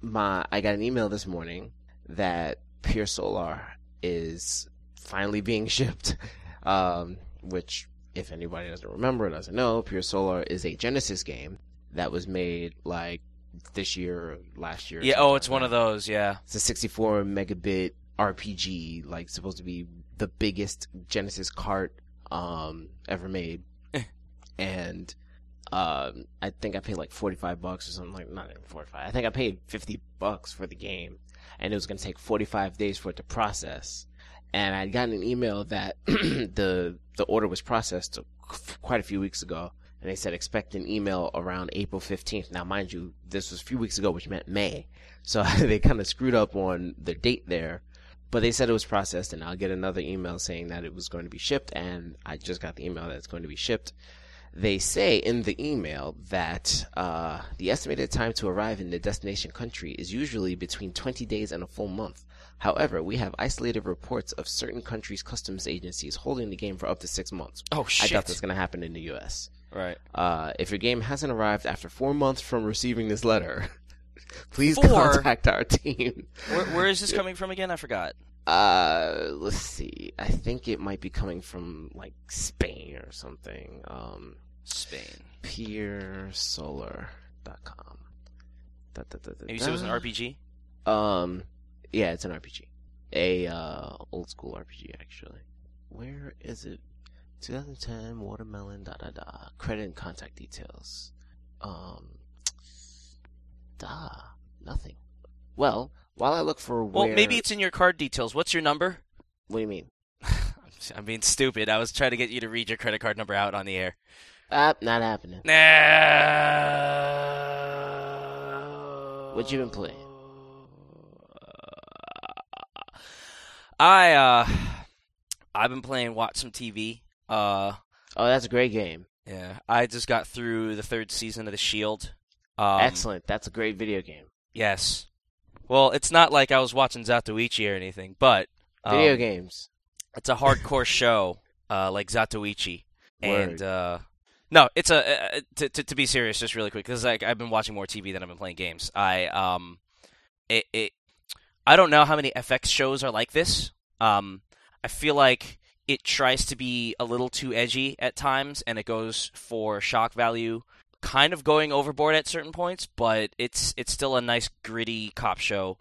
my I got an email this morning that Pier Solar is finally being shipped. Um, which, if anybody doesn't remember or doesn't know, Pier Solar is a Genesis game that was made like this year or last year. Yeah. Oh, like it's one that. of those. Yeah. It's a 64 megabit RPG, like supposed to be the biggest Genesis cart um ever made. And um I think I paid like 45 bucks or something like not even 45. I think I paid 50 bucks for the game and it was going to take 45 days for it to process. And I'd gotten an email that the the order was processed quite a few weeks ago and they said expect an email around April 15th. Now mind you, this was a few weeks ago which meant May. So they kind of screwed up on the date there. But they said it was processed, and I'll get another email saying that it was going to be shipped, and I just got the email that it's going to be shipped. They say in the email that uh, the estimated time to arrive in the destination country is usually between 20 days and a full month. However, we have isolated reports of certain countries' customs agencies holding the game for up to six months. Oh shit! I doubt that's going to happen in the U.S. Right. Uh, if your game hasn't arrived after four months from receiving this letter, please Four? contact our team. Where, where is this coming from again? I forgot. Uh, let's see. I think it might be coming from like Spain or something. Um, Spain. PierSolar.com. Da, da, da, da, Maybe you said it was an. RPG. Um, yeah, it's an RPG. A uh, old school RPG actually. Where is it? 2010 watermelon. Da da da. Credit and contact details. Um, da nothing. Well, while I look for Well, maybe it's in your card details. What's your number? What do you mean? I'm being stupid. I was trying to get you to read your credit card number out on the air. Ah, not happening. No. What you been playing? I uh, I've been playing Watch Some TV. Uh, Oh, that's a great game. yeah, I just got through the third season of The Shield. Um, Excellent. That's a great video game. Yes. Well, it's not like I was watching Zatoichi or anything, but um, Video games. it's a hardcore show, uh, like Zatoichi. And uh, no, it's a uh, to, to to be serious, just really quick, because like I've been watching more TV than I've been playing games. I um, it, it I don't know how many FX shows are like this. Um, I feel like it tries to be a little too edgy at times, and it goes for shock value, kind of going overboard at certain points. But it's it's still a nice gritty cop show.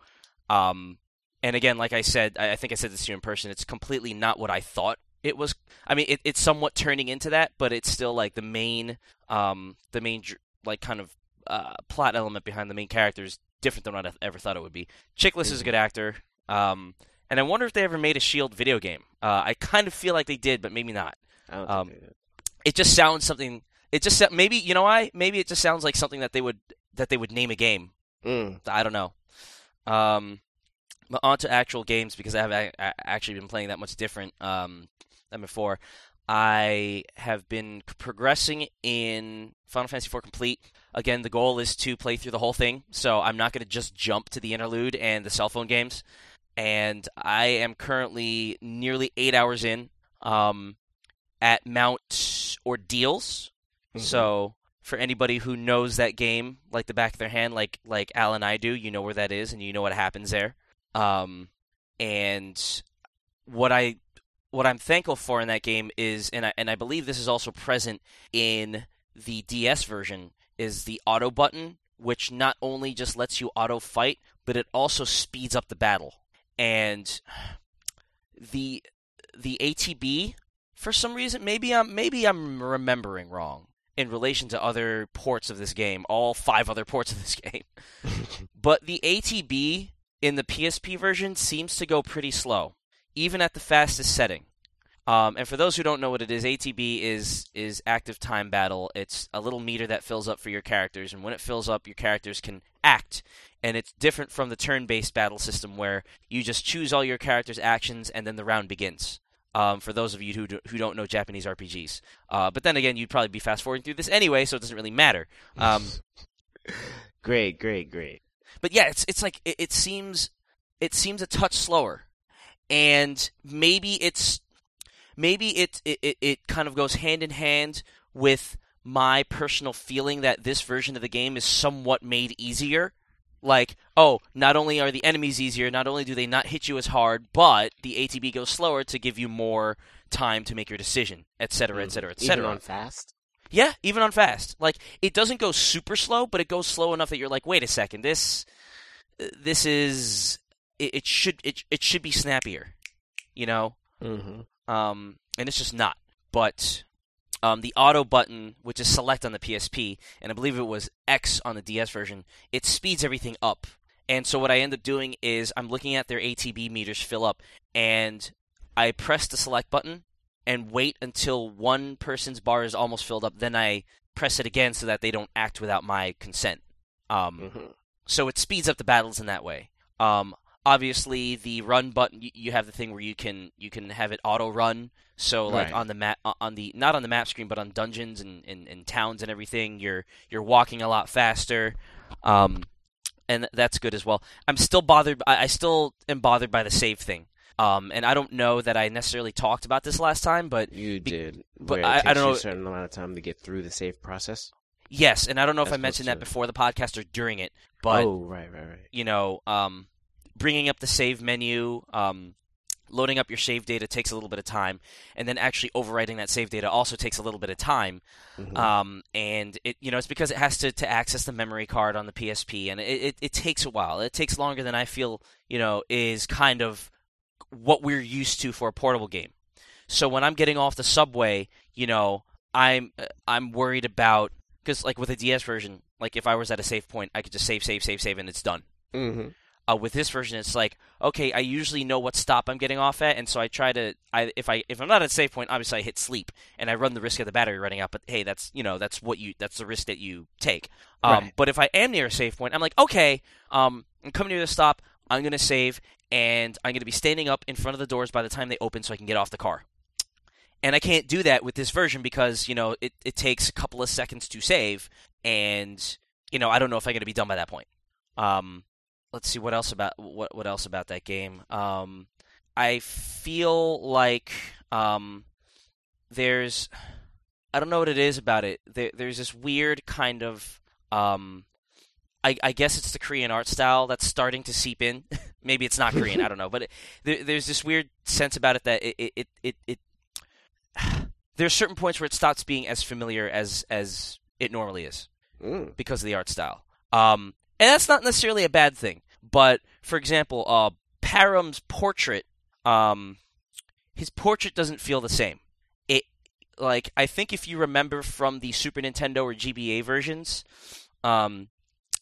Um, and again, like I said, I I think I said this to you in person. It's completely not what I thought it was. I mean, it, it's somewhat turning into that, but it's still like the main, um, the main like kind of uh, plot element behind the main character is different than what I ever thought it would be. Chiklis is a good actor, um, and I wonder if they ever made a Shield video game. Uh, I kind of feel like they did, but maybe not. I don't um, think they did. It just sounds something. It just maybe you know why? Maybe it just sounds like something that they would that they would name a game. Mm. I don't know. Um, but on to actual games because I have actually been playing that much different um, than before. I have been progressing in Final Fantasy IV Complete. Again, the goal is to play through the whole thing, so I'm not going to just jump to the interlude and the cell phone games. And I am currently nearly eight hours in um, at Mount Ordeals. Mhm. So for anybody who knows that game like the back of their hand, like like Al and I do, you know where that is and you know what happens there. Um, and what I what I'm thankful for in that game is, and I and I believe this is also present in the DS version, is the auto button, which not only just lets you auto fight, but it also speeds up the battle. And the the ATB, for some reason, maybe I'm maybe I'm remembering wrong in relation to other ports of this game, all five other ports of this game. but the ATB in the PSP version seems to go pretty slow, even at the fastest setting. Um, and for those who don't know what it is, ATB is is active time battle. It's a little meter that fills up for your characters, and when it fills up, your characters can act. And it's different from the turn-based battle system where you just choose all your characters' actions and then the round begins. Um, for those of you who do, who don't know Japanese RPGs, uh, but then again, you'd probably be fast forwarding through this anyway, so it doesn't really matter. Um, Great, great, great. but yeah, it's it's like it, it seems it seems a touch slower, and maybe it's maybe it, it it it kind of goes hand in hand with my personal feeling that this version of the game is somewhat made easier. Like, oh, not only are the enemies easier, not only do they not hit you as hard, but the ATB goes slower to give you more time to make your decision, etc., etc., Even etc. on fast. Yeah, even on fast. Like it doesn't go super slow, but it goes slow enough that you're like, wait a second, this this is it, it should it it should be snappier, you know. Mm-hmm. Um, and it's just not. But um, the auto button, which is select on the PSP, and I believe it was X on the DS version, it speeds everything up. And so what I end up doing is I'm looking at their ATB meters fill up, and I press the select button and wait until one person's bar is almost filled up. Then I press it again so that they don't act without my consent. Um, Mm-hmm. so it speeds up the battles in that way. Um, obviously, the run button you, have the thing where you can you can have it auto run. So like Right. on the map on the not on the map screen, but on dungeons and, and, and towns and everything, you're you're walking a lot faster. Um, and that's good as well. I'm still bothered. I, I still am bothered by the save thing. Um, and I don't know that I necessarily talked about this last time, but You Be- did. but I- I don't know- a certain amount of time to get through the save process. yes, and I don't know if I mentioned that before the podcast or during it, but oh, right, right, right. you know, um, bringing up the save menu, um, loading up your save data takes a little bit of time, and then actually overwriting that save data also takes a little bit of time. Mhm. Um, and it, you know, it's because it has to, to access the memory card on the PSP, and it, it, it takes a while. It takes longer than I feel, you know, is kind of what we're used to for a portable game. So when I'm getting off the subway, you know, I'm I'm worried about because like with a DS version, like if I was at a save point, I could just save, save, save, save, and it's done. Mhm. Uh, with this version, it's like okay, I usually know what stop I'm getting off at, and so I try to. I if I if I'm not at a save point, obviously I hit sleep and I run the risk of the battery running out. But hey, that's you know that's what you that's the risk that you take. Um, Right. But if I am near a save point, I'm like okay, um, I'm coming near the stop. I'm gonna save, and I'm gonna be standing up in front of the doors by the time they open, so I can get off the car. And I can't do that with this version because you know it, it takes a couple of seconds to save, and you know I don't know if I'm gonna be done by that point. Um, let's see what else about what what else about that game. Um, I feel like um, there's I don't know what it is about it. There, there's this weird kind of um, I, I guess it's the Korean art style that's starting to seep in. Maybe it's not Korean. I don't know, but it, there, there's this weird sense about it that it it it, it, it there's certain points where it stops being as familiar as as it normally is Mm. because of the art style. Um, and that's not necessarily a bad thing. But for example, uh, Palom's portrait, um, his portrait doesn't feel the same. It like I think if you remember from the Super Nintendo or GBA versions, um,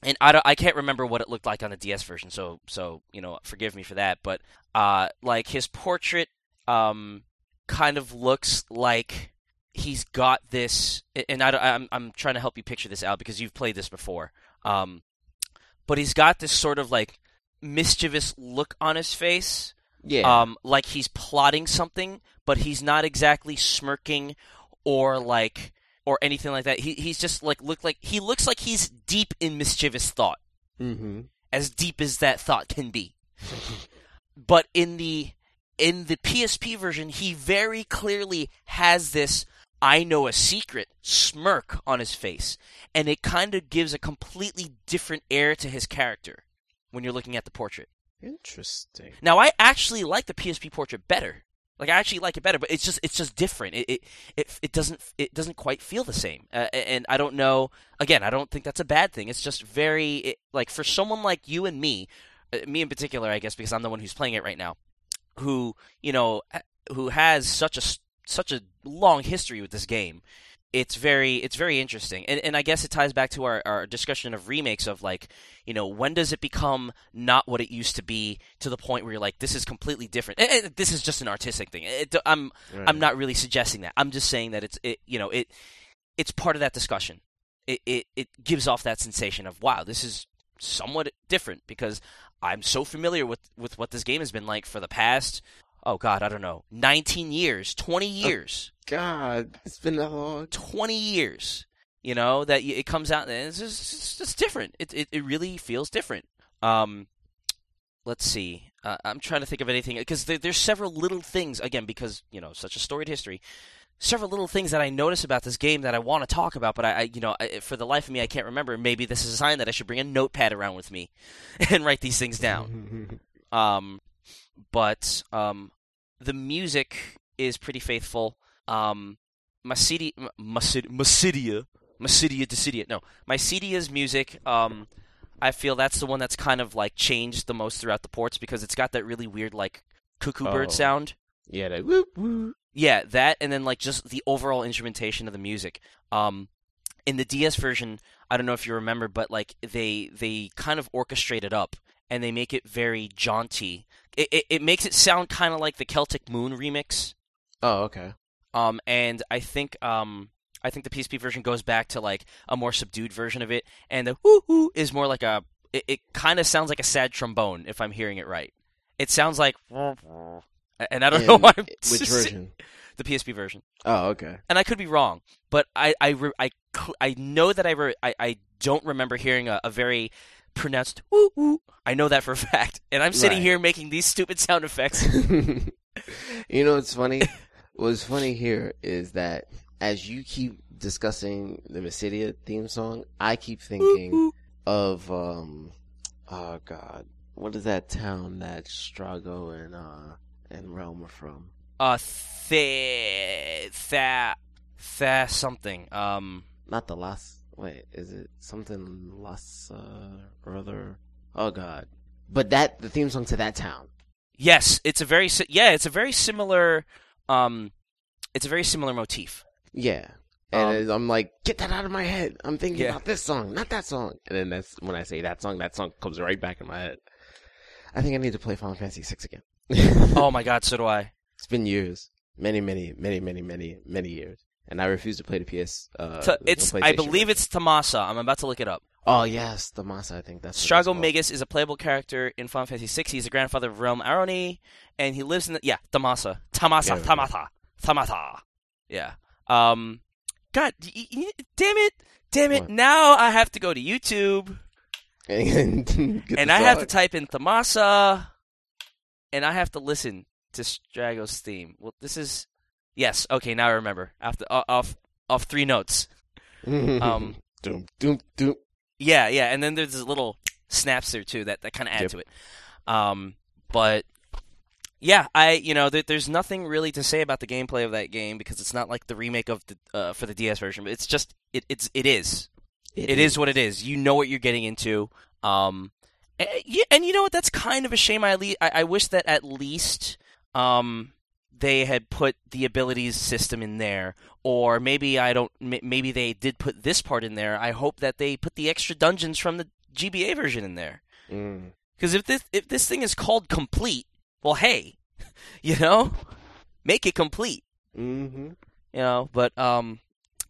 and I I can't remember what it looked like on the DS version, so so you know forgive me for that. But uh, like his portrait, um, kind of looks like he's got this, and I, I'm I'm trying to help you picture this out because you've played this before. Um, but he's got this sort of like mischievous look on his face, Yeah. um, like he's plotting something, but he's not exactly smirking or like or anything like that. He he's just like look like he looks like he's deep in mischievous thought, mm-hmm. as deep as that thought can be. but in the in the PSP version, he very clearly has this I know a secret smirk on his face, and it kind of gives a completely different air to his character when you're looking at the portrait. Interesting. Now, I actually like the PSP portrait better. Like I actually like it better, but it's just it's just different. It it it, it doesn't it doesn't quite feel the same. Uh, and I don't know. Again, I don't think that's a bad thing. It's just very it, like for someone like you and me, uh, me in particular, I guess, because I'm the one who's playing it right now, who you know who has such a such a long history with this game. It's very it's very interesting, and and I guess it ties back to our, our discussion of remakes of like you know when does it become not what it used to be to the point where you're like this is completely different. And- and this is just an artistic thing. It, I'm I'm not really suggesting that. I'm just saying that it's it you know it it's part of that discussion. It it it gives off that sensation of wow this is somewhat different because I'm so familiar with with what this game has been like for the past oh god I don't know. 19 years 20 years. God, it's been that long. 20 years you know that it comes out and it's just it's, just different. It, it it really feels different. Um let's see. Uh, i'm trying to think of anything because there, there's several little things again because you know such a storied history several little things that i notice about this game that i want to talk about but I, I you know I, for the life of me i can't remember. Maybe this is a sign that i should bring a notepad around with me and write these things down. Um, but um, the music is pretty faithful. Um, Masidi, Masidia, Masidia Decidia. No, Mysidia's music. Um, I feel that's the one that's kind of like changed the most throughout the ports because it's got that really weird like cuckoo bird Oh. sound. yeah, that whoop whoop. Yeah, that and then like just the overall instrumentation of the music. Um, in the DS version, I don't know if you remember, but like they they kind of orchestrate it up and they make it very jaunty. It it, it makes it sound kind of like the Celtic Moon remix. Oh, okay. Um, and I think um I think the PSP version goes back to like a more subdued version of it, and the whoo whoo is more like a. It, it kind of sounds like a sad trombone if I'm hearing it right. It sounds like, and I don't know why. I'm Which version? The PSP version Oh, okay. and I could be wrong, but I I re- I, I know that I, re- I I don't remember hearing a, a very pronounced woo woo. I know that for a fact, and I'm sitting Right. here making these stupid sound effects. you know what's funny? what's funny here is that as you keep discussing the Mysidia theme song, I keep thinking of um oh god. What is that town that Strago and uh and Relm are from? uh, the tha tha something. Um, Not the last wait, is it something Las uh, or other Oh god. But that the theme song to that town. yes, it's a very yeah, it's a very similar. Um, it's a very similar motif. Yeah. And Um, I'm like, get that out of my head. I'm thinking Yeah. about this song, not that song. And then that's when I say that song, that song comes right back in my head. I think I need to play Final Fantasy VI again. oh my god, so do I. It's been years, many, many, many, many, many, many years, and I refuse to play the PS. Uh, T- the it's I believe it's Thamasa. I'm about to look it up. Oh yes, Thamasa. I think that's Strago. Magus is a playable character in Final Fantasy VI. He's the grandfather of Relm Arrowny, and he lives in the yeah Thamasa, Thamasa, Yeah. Tamata, Tamata. Yeah. Um. God, y- y- damn it, damn it! What? Now I have to go to YouTube and, and I have to type in Thamasa, and I have to listen to Strago's theme. Well, this is yes. Okay, now I remember. After uh, off off three notes. um, doom, doom, doom. Yeah, yeah, and then there's this little snaps there too that, that kind of add Yep. to it. Um, but yeah, I you know there, there's nothing really to say about the gameplay of that game because it's not like the remake of the uh, for the DS version, but it's just it it's it is it is what it is. You know what you're getting into. Um, and, and you know what? That's kind of a shame. I le- I, I wish that at least um they had put the abilities system in there, or maybe I don't. Maybe they did put this part in there. I hope that they put the extra dungeons from the GBA version in there. Mm. Because if this if this thing is called complete, well, hey, you know, make it complete. Mm-hmm. You know, but um,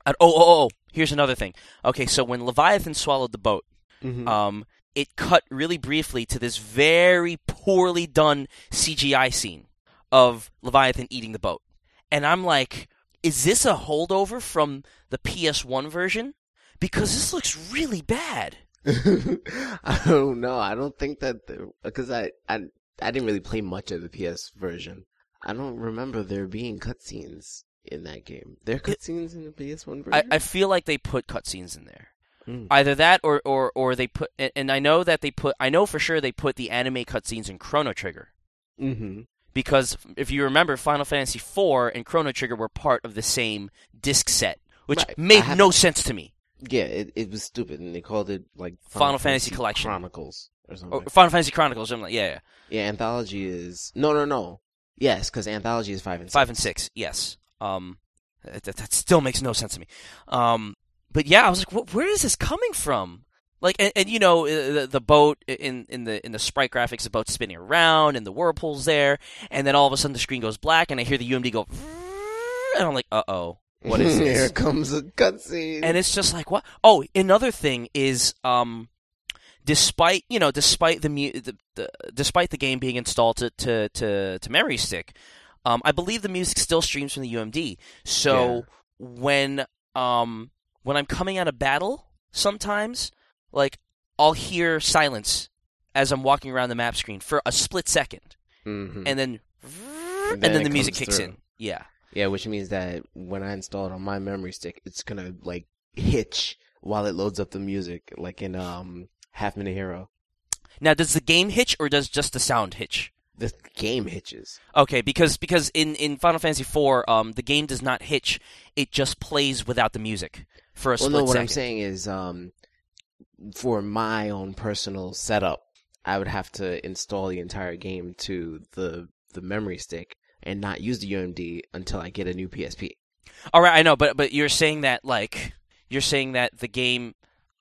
oh oh oh, here's another thing. Okay, so when Leviathan swallowed the boat, Mm-hmm. um, it cut really briefly to this very poorly done CGI scene of Leviathan eating the boat. And I'm like, is this a holdover from the PS1 version? Because this looks really bad. I don't know. I don't think that because I, I I didn't really play much of the PS version. I don't remember there being cutscenes in that game. There are cutscenes in the PS1 version. I feel like they put cutscenes in there. Mm. Either that or, or, or they put, and- and I know that they put, I know for sure they put the anime cutscenes in Chrono Trigger. mm-hmm. Because if you remember, Final Fantasy IV and Chrono Trigger were part of the same disc set, which Right. Made no sense to me. Yeah, it it was stupid, and they called it like Final Fantasy Collection. Chronicles or something. Or Final Fantasy Chronicles, I'm like, yeah, yeah. yeah, anthology is no, no, no. Yes, because anthology is five and five and six, yes. Um, that, that that still makes no sense to me. Um, but yeah, I was like, where is this coming from? Like, and, and you know, uh, the, the boat in in the in the sprite graphics, the boat spinning around, and the whirlpool's there, and then all of a sudden the screen goes black, and I hear the UMD go, and I'm like, uh oh, what is this? Here comes a cutscene. and it's just like what oh another thing is um despite you know despite the, mu- the, the despite the game being installed to to to, to memory stick um i believe the music still streams from the umd so when um when i'm coming out of battle sometimes like i'll hear silence as i'm walking around the map screen for a split second Mhm. and then and then then, the music kicks through. in yeah Yeah, which means that when I install it on my memory stick, it's gonna like hitch while it loads up the music, like in um Half Minute Hero. now does the game hitch or does just the sound hitch The game hitches. Okay, because because in, in Final Fantasy IV, um, the game does not hitch; it just plays without the music for a Well, split no, what second. I'm saying is, um, for my own personal setup, I would have to install the entire game to the the memory stick and not use the UMD until I get a new PSP. All right, I know, but but you're saying that like you're saying that the game,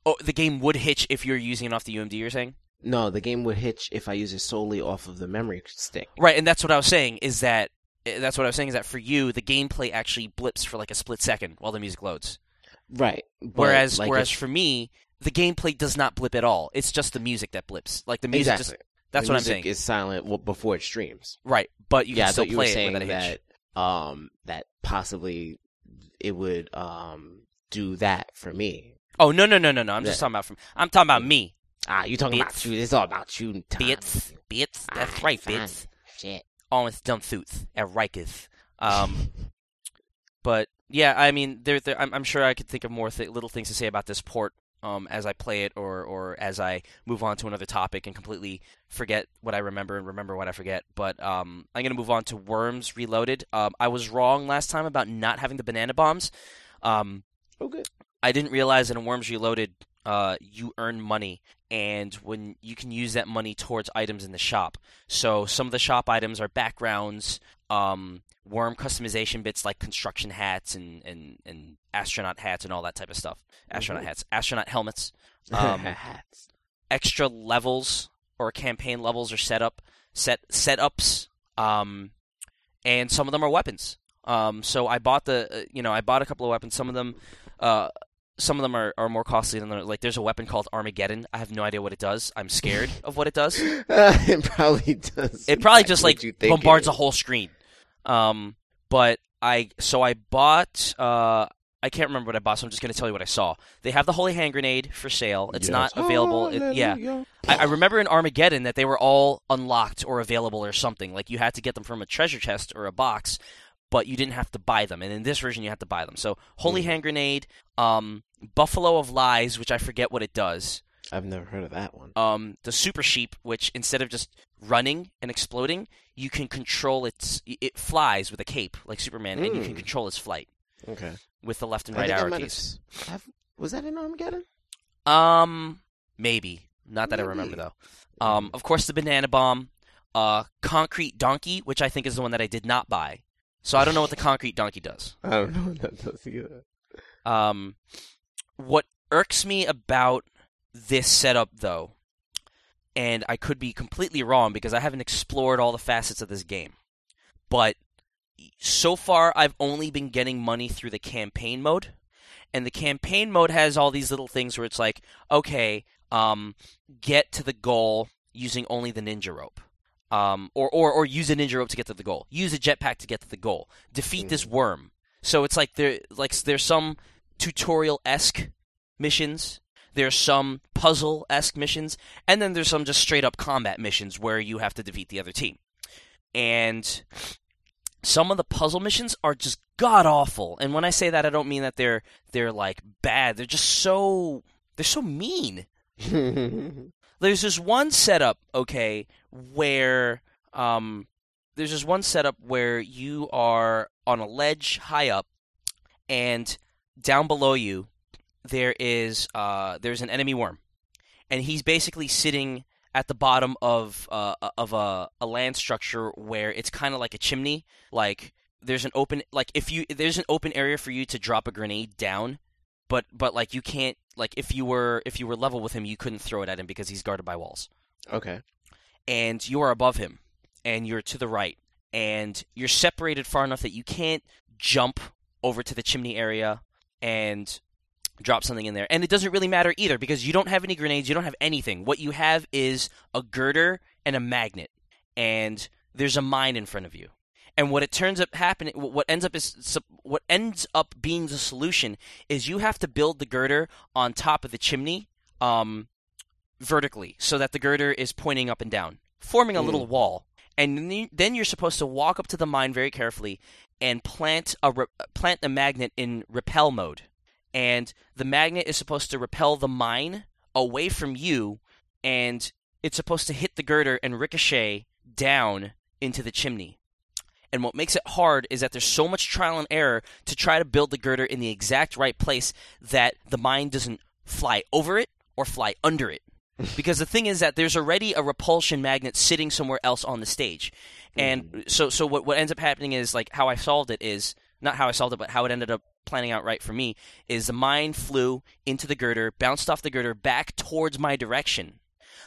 oh, the game would hitch if you're using it off the UMD. You're saying No, the game would hitch if I use it solely off of the memory stick. right, and that's what I was saying. Is that eh, that's what I was saying is that for you, the gameplay actually blips for like a split second while the music loads. Right. but, whereas like, whereas for me, the gameplay does not blip at all. It's just the music that blips. Like the music exactly. just that's the what I'm saying. Is silent before it streams. right, but you yeah, can still thought you were play it saying without a hitch. that um that possibly it would um do that for me. Oh no no no no no! I'm just talking about from. I'm talking about me. Ah, you talking Bits. about you? It's all about you. Tom. Bits, bits. That's Alright, right, fine. bits. Shit. On its dumb suits at Rikers. Um, but yeah, I mean, there, there I'm, I'm sure I could think of more th- little things to say about this port. Um, as I play it, or or as I move on to another topic and completely forget what I remember and remember what I forget. But um, I'm gonna move on to Worms Reloaded. Um, I was wrong last time about not having the banana bombs. Um, Oh, good. I didn't realize that in Worms Reloaded, uh, you earn money, and when you can use that money towards items in the shop. So some of the shop items are backgrounds, um, worm customization bits like construction hats and, and, and astronaut hats and all that type of stuff. Astronaut Mhm. hats, astronaut helmets, um, Hats. extra levels or campaign levels or setup set setups, um, and some of them are weapons. Um, so I bought the uh, you know I bought a couple of weapons. Some of them. Uh, some of them are, are more costly than others. Like there's a weapon called Armageddon. I have no idea what it does. I'm scared of what it does. it probably does. It probably just like bombards a whole screen. Um, but I so I bought. Uh, I can't remember what I bought, so I'm just going to tell you what I saw. They have the holy hand grenade for sale. It's Yes. not available. It- yeah, I, I remember in Armageddon that they were all unlocked or available or something. Like you had to get them from a treasure chest or a box, but you didn't have to buy them. And in this version, you have to buy them. So holy Hmm. hand grenade, um, buffalo of lies, which I forget what it does. I've never heard of that one. Um, the super sheep, which instead of just running and exploding, you can control its. It flies with a cape like Superman, and you can Hmm. control its flight Okay. with the left and right arrow have keys. s- have- was that in Armageddon? Um, maybe not that I remember though. Um, of course, the banana bomb, uh, concrete donkey, which I think is the one that I did not buy. So I don't know what the concrete donkey does. I don't know what that does either. Um, what irks me about this setup, though, and I could be completely wrong because I haven't explored all the facets of this game, but so far I've only been getting money through the campaign mode, and the campaign mode has all these little things where it's like, okay, um, get to the goal using only the ninja rope. Um, or, or, or use a ninja rope to get to the goal. Use a jetpack to get to the goal. Defeat this worm. So it's like there, like there's some tutorial esque missions. There's some puzzle esque missions, and then there's some just straight up combat missions where you have to defeat the other team. And some of the puzzle missions are just god awful. And when I say that, I don't mean that they're they're like bad. They're just so they're so mean. There's this one setup, okay, where um, there's this one setup where you are on a ledge high up, and down below you there is uh, there's an enemy worm, and he's basically sitting at the bottom of uh, of a, a land structure where it's kind of like a chimney. Like there's an open like if you there's an open area for you to drop a grenade down, but but like you can't like if you were if you were level with him you couldn't throw it at him because he's guarded by walls okay. and you are above him and you're to the right and you're separated far enough that you can't jump over to the chimney area and drop something in there. And it doesn't really matter either because you don't have any grenades you don't have anything. What you have is a girder and a magnet and there's a mine in front of you. And what it turns up happening what ends up is what ends up being the solution is you have to build the girder on top of the chimney um, vertically so that the girder is pointing up and down forming a little wall. And then- then you're supposed to walk up to the mine very carefully and plant a re- plant the magnet in repel mode and the magnet is supposed to repel the mine away from you and it's supposed to hit the girder and ricochet down into the chimney and what makes it hard is that there's so much trial and error to try to build the girder in the exact right place that the mine doesn't fly over it or fly under it. because the thing is that there's already a repulsion magnet sitting somewhere else on the stage. And mm-hmm. so so what what ends up happening is like how I solved it is not how I solved it, but how it ended up planning out right for me is mine flew into the girder, bounced off the girder back towards my direction.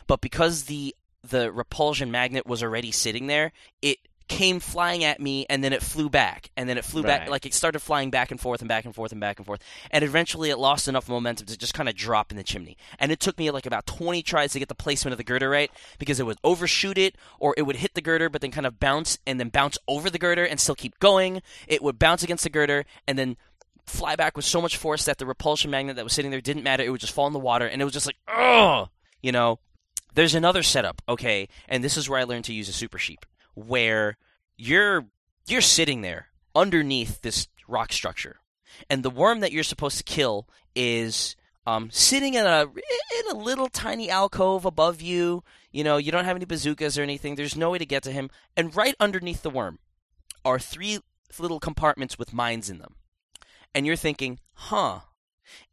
But because the the repulsion magnet was already sitting there, it came flying at me and then it flew back. And then it flew back like it started flying back and forth and back and forth and back and forth. And eventually it lost enough momentum to just kind of drop in the chimney. And it took me like about 20 tries to get the placement of the girder right because it would overshoot it or it would hit the girder but then kind of bounce and then bounce over the girder and still keep going. It would bounce against the girder and then fly back with so much force that the repulsion magnet that was sitting there didn't matter. It would just fall in the water and it was just like oh you know? There's another setup, okay, and this is where I learned to use a super sheep, where you're you're sitting there underneath this rock structure, and the worm that you're supposed to kill is um, sitting in a in a little tiny alcove above you. You know, you don't have any bazookas or anything. There's no way to get to him, and right underneath the worm are three little compartments with mines in them, and you're thinking, huh?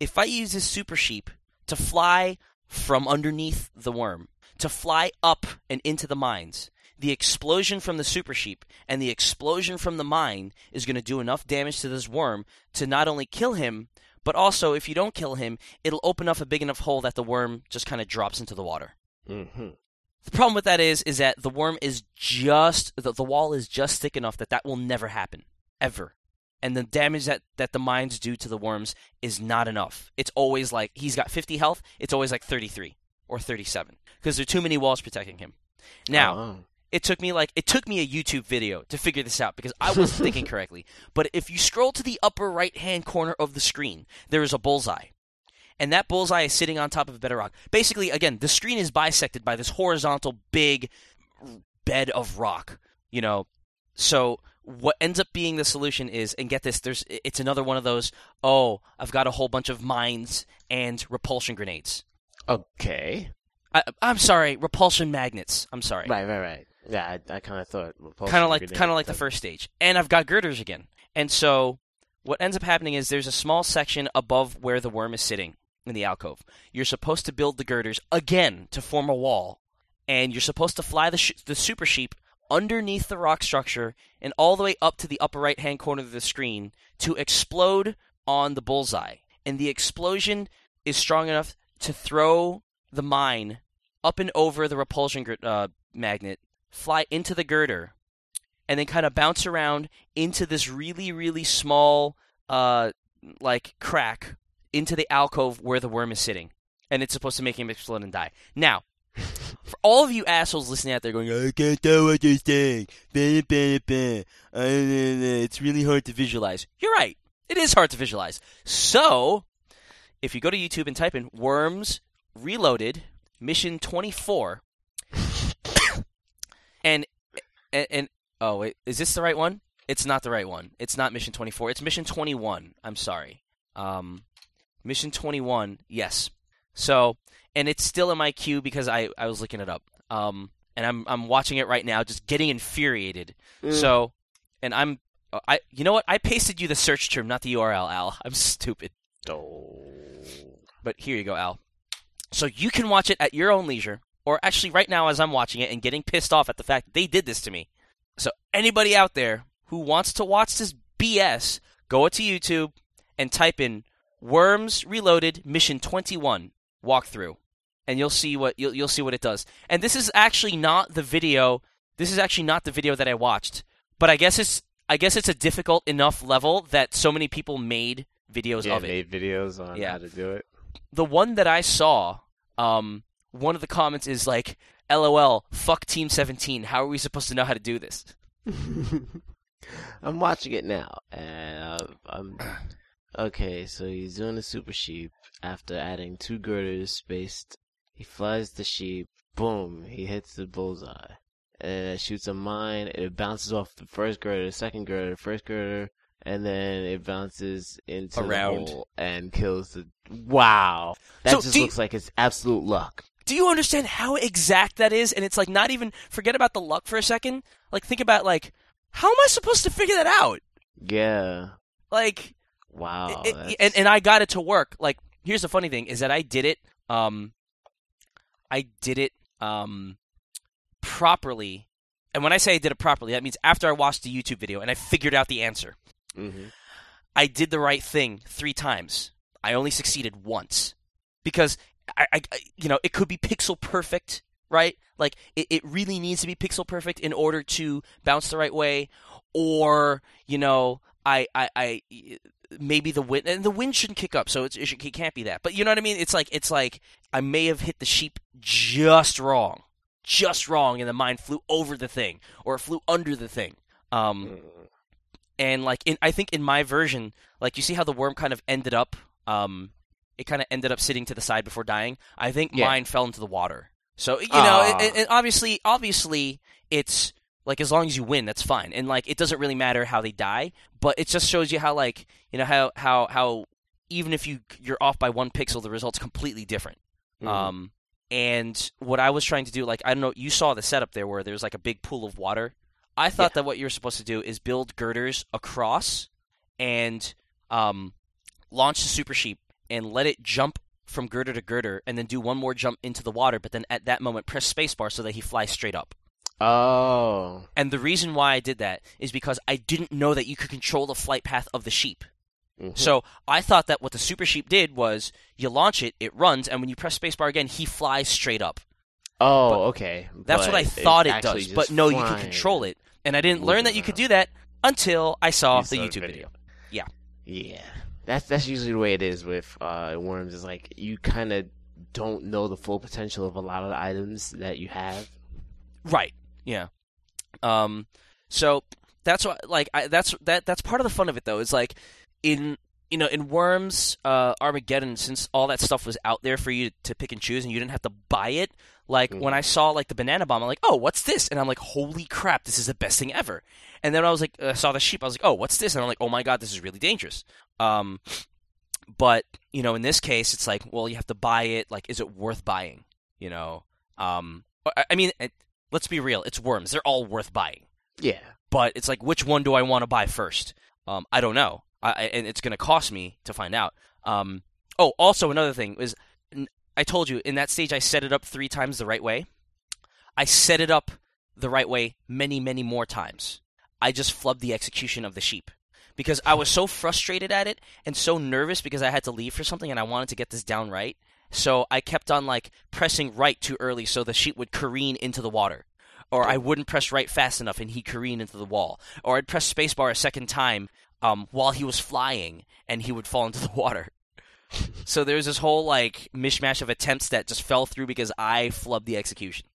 If I use this super sheep to fly from underneath the worm, to fly up and into the mines. The explosion from the super sheep and the explosion from the mine is going to do enough damage to this worm to not only kill him, but also if you don't kill him, it'll open up a big enough hole that the worm just kind of drops into the water. hmm The problem with that is, is that the worm is just the, the wall is just thick enough that that will never happen ever, and the damage that that the mines do to the worms is not enough. It's always like he's got 50 health. It's always like 33 or 37 because there are too many walls protecting him. Now, Oh. it took me like it took me a YouTube video to figure this out because I wasn't thinking correctly. But if you scroll to the upper right hand corner of the screen, there is a bullseye. And that bullseye is sitting on top of a bed of rock. Basically, again, the screen is bisected by this horizontal big bed of rock. You know, so what ends up being the solution is, and get this, there's it's another one of those. Oh, I've got a whole bunch of mines and repulsion grenades. okay. I, I'm sorry, repulsion magnets. I'm sorry. Right, right, right. Yeah, I, I kind of thought kind of like kind of like the first stage. And I've got girders again. And so what ends up happening is there's a small section above where the worm is sitting in the alcove. You're supposed to build the girders again to form a wall, and you're supposed to fly the sh- the super sheep underneath the rock structure and all the way up to the upper right hand corner of the screen to explode on the bullseye. And the explosion is strong enough to throw the mine up and over the repulsion gr- uh, magnet fly into the girder, and then kind of bounce around into this really, really small, uh, like crack into the alcove where the worm is sitting, and it's supposed to make him explode and die. Now, for all of you assholes listening out there going, I can't tell what you're saying. Bah, bah, bah. Uh, It's really hard to visualize. You're right. It is hard to visualize. So, if you go to YouTube and type in Worms Reloaded Mission 24, and, and, and oh, wait, is this the right one? It's not the right one. It's not Mission 24. It's Mission 21. I'm sorry. Um, Mission 21, yes. So, and it's still in my queue because I, I was looking it up. Um, and I'm I'm watching it right now, just getting infuriated. Mm. So, and I'm uh, I you know what? I pasted you the search term, not the URL, Al. I'm stupid. Oh. But here you go, Al. So you can watch it at your own leisure, or actually right now as I'm watching it and getting pissed off at the fact that they did this to me. So anybody out there who wants to watch this BS, go to YouTube and type in Worms Reloaded Mission 21 walkthrough, and you'll see what you'll you'll see what it does. And this is actually not the video. This is actually not the video that I watched, but I guess it's I guess it's a difficult enough level that so many people made videos Yeah, of it made videos on Yeah. how to do it. the one that I saw, um, one of the comments is like, "LOL, fuck Team 17. How are we supposed to know how to do this?" I'm watching it now, and uh, I'm okay. So he's doing the super sheep after adding two girders spaced. He flies the sheep. Boom! He hits the bullseye, and it shoots a mine. It bounces off the first girder, the second girder, the first girder, and then it bounces into Around. the hole and kills the. Wow! That So just do you- looks like it's absolute luck. Do you understand how exact that is? And it's like not even forget about the luck for a second. Like think about like how am I supposed to figure that out? Yeah. Like Wow. it- it- and and I got it to work. Like here's the funny thing is that I did it um I did it um properly. And when I say I did it properly, that means after I watched the YouTube video and I figured out the answer. Mhm. I did the right thing three times. I only succeeded once because I, I I- you know, it could be pixel perfect, right? Like it, it really needs to be pixel perfect in order to bounce the right way, or you know, I I, I maybe the wind and the wind shouldn't kick up, so it's, it, should, it can't be that. But you know what I mean? It's like it's like I may have hit the sheep just wrong, just wrong, and the mine flew over the thing or it flew under the thing. Um, and like in I think in my version, like you see how the worm kind of ended up um it kind of ended up sitting to the side before dying. I think Yeah. mine fell into the water. So you know, Ah. and obviously obviously it's like as long as you win, that's fine. And like it doesn't really matter how they die, but it just shows you how like, you know how how how even if you you're off by one pixel, the result's completely different. Mhm. Um, and what I was trying to do, like I don't know, you saw the setup there where there's like a big pool of water. I thought that what you were supposed to do is build girders across and um, launch the super sheep and let it jump from girder to girder, and then do one more jump into the water. But then at that moment, press spacebar so that he flies straight up. Oh. And the reason why I did that is because I didn't know that you could control the flight path of the sheep. Mhm. So I thought that what the super sheep did was you launch it, it runs, and when you press spacebar again, he flies straight up. Oh, okay. That's But what I thought it, does. But no, you can control it. And I didn't learn that you could do that until I saw You the saw YouTube video. Yeah. Yeah, that's that's usually the way it is with uh, worms. Is like you kind of don't know the full potential of a lot of the items that you have. Right. Yeah. Um. So that's what like I, that's that that's part of the fun of it though. Is like in you know in Worms, uh, Armageddon, since all that stuff was out there for you to pick and choose, and you didn't have to buy it. Like when I saw like the banana bomb, I'm like, oh, what's this? And I'm like, holy crap, this is the best thing ever. And then I was like, I saw the sheep, I was like, oh, what's this? And I'm like, oh my god, this is really dangerous. Um, but you know, in this case, it's like, well, you have to buy it. Like, is it worth buying? You know, um, I, I mean, it, let's be real, it's worms. They're all worth buying. Yeah, But it's like, which one do I want to buy first? Um, I don't know, I, and it's going to cost me to find out. Um, oh, also another thing is, I told you in that stage I set it up three times the right way. I set it up the right way many, many more times. I just flubbed the execution of the sheep because I was so frustrated at it and so nervous because I had to leave for something and I wanted to get this down right. So I kept on like pressing right too early so the sheep would careen into the water. Or I wouldn't press right fast enough and he careen into the wall. Or I'd press spacebar a second time um, while he was flying and he would fall into the water. so there's this whole like mishmash of attempts that just fell through because I flubbed the execution.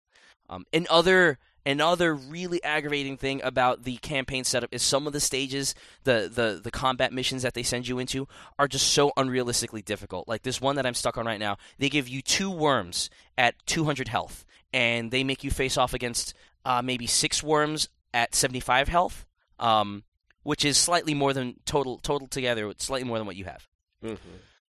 Um, and other another really aggravating thing about the campaign setup is some of the stages, the, the the combat missions that they send you into are just so unrealistically difficult. Like this one that I'm stuck on right now, they give you two worms at 200 health, and they make you face off against uh, maybe six worms at 75 health, um, which is slightly more than total total together. Slightly more than what you have hmm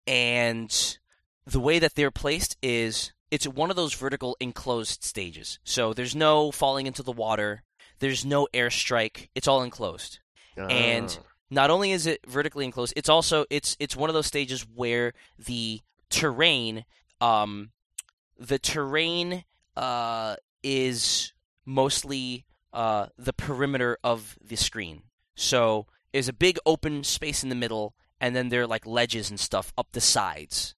and the way that they're placed is it's one of those vertical enclosed stages. So there's no falling into the water, there's no airstrike. It's all enclosed. And Ah. Not only is it vertically enclosed, it's also it's it's one of those stages where the terrain um the terrain uh is mostly uh the perimeter of the screen. So there's a big open space in the middle and then there are like ledges and stuff up the sides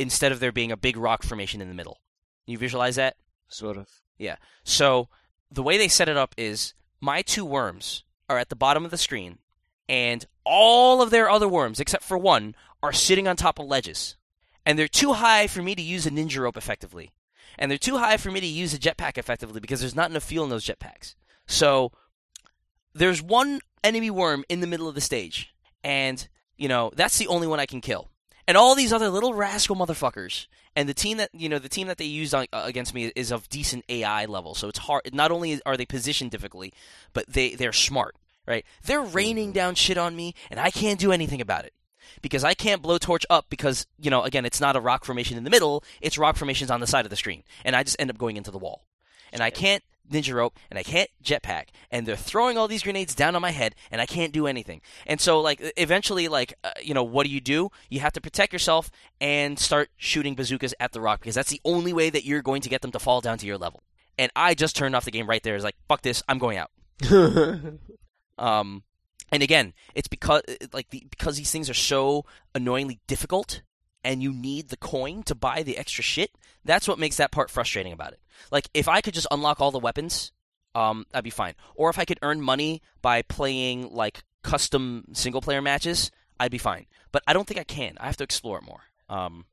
instead of there being a big rock formation in the middle. You visualize that? sort of. Yeah. So the way they set it up is my two worms are at the bottom of the screen, and all of their other worms, except for one, are sitting on top of ledges. And they're too high for me to use a ninja rope effectively. And they're too high for me to use a jetpack effectively because there's not enough fuel in those jetpacks. So there's one enemy worm in the middle of the stage, and you know that's the only one I can kill. And all these other little rascal motherfuckers, and the team that you know the team that they used on, uh, against me is of decent AI level, so it's hard. Not only are they positioned difficultly, but they they're smart, right? They're raining down shit on me, and I can't do anything about it. Because I can't blowtorch up because you know again it's not a rock formation in the middle; it's rock formations on the side of the screen, and I just end up going into the wall, and I can't ninja rope and I can't jetpack and they're throwing all these grenades down on my head and I can't do anything. And so like eventually like uh, you know what do you do? You have to protect yourself and start shooting bazookas at the rock because that's the only way that you're going to get them to fall down to your level. And I just turned off the game right there. It's like fuck this, I'm going out. Um, and again, it's because like the, because these things are so annoyingly difficult, and you need the coin to buy the extra shit. That's what makes that part frustrating about it. Like if I could just unlock all the weapons, um, that'd be fine. Or if I could earn money by playing like custom single player matches, I'd be fine. But I don't think I can. I have to explore it more. Um,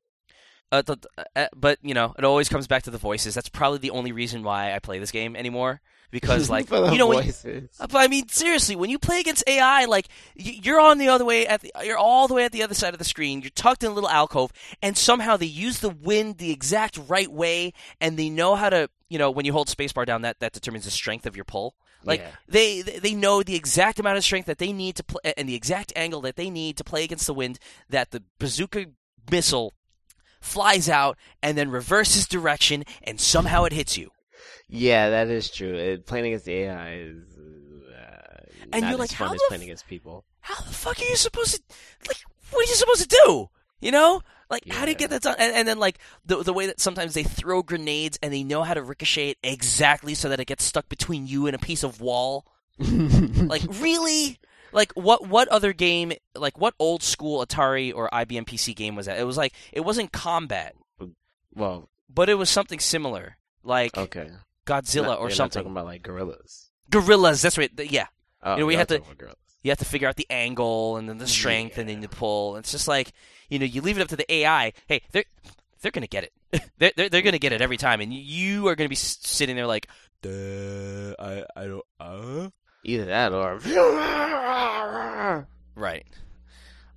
uh, the, uh, but you know, it always comes back to the voices. That's probably the only reason why I play this game anymore. Because like you know, when, voices. uh, I mean, seriously, when you play against AI, like you're on the other way at the, you're all the way at the other side of the screen. You're tucked in a little alcove, and somehow they use the wind the exact right way, and they know how to, you know, when you hold spacebar down, that that determines the strength of your pull. Like Yeah. they they they know the exact amount of strength that they need to play, and the exact angle that they need to play against the wind. That the bazooka missile flies out and then reverses direction, and somehow it hits you. Yeah, that is true. It, playing against the AI is uh, And not you're as like, fun how as the playing f- against people. how the fuck are you supposed to like what are you supposed to do you know like how do you get that done and, and then like the the way that sometimes they throw grenades and they know how to ricochet it exactly so that it gets stuck between you and a piece of wall like really like what what other game like what old school atari or ibm pc game was that it was like it wasn't combat Well, but it was something similar like Okay. Godzilla Not- or something. talking about like gorillas. Gorillas. That's right. Yeah, Oh, You know, we have to- you have to figure out the angle and then the strength and then the pull. It's just like you know, you leave it up to the AI. Hey, they're they're gonna get it. they're they're, they're gonna get it every time, and you are gonna be sitting there like, Duh, I I don't uh Either that or right.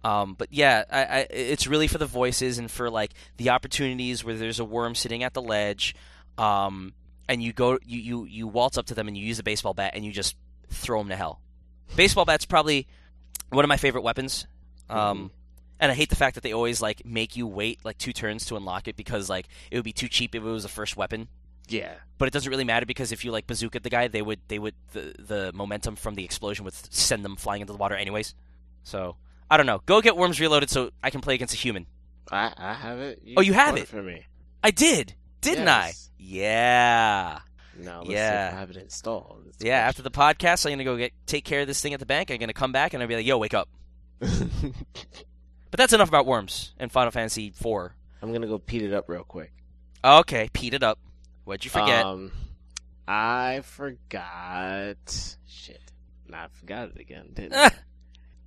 Um, but yeah, I, I, it's really for the voices and for like the opportunities where there's a worm sitting at the ledge, um, and you go, you, you, you waltz up to them and you use a baseball bat and you just throw them to hell. Baseball bat's probably one of my favorite weapons. Um, and I hate the fact that they always like make you wait like two turns to unlock it because like it would be too cheap if it was the first weapon. Yeah. But it doesn't really matter because if you like bazooka the guy, they would they would the the momentum from the explosion would send them flying into the water anyways. So I don't know. Go get Worms Reloaded so I can play against a human. I I have it. Oh, you have it? for me. I did, didn't Yes. I? Yeah. Now let's Yeah. see if I have it installed. The Yeah. After the podcast, I'm gonna go get take care of this thing at the bank. I'm gonna come back and I'll be like, "Yo, wake up." But that's enough about Worms and Final Fantasy IV. I'm gonna go peat it up real quick. Okay, peed it up. What'd you forget? Um, I forgot. Shit. Nah, I forgot it again. Didn't I?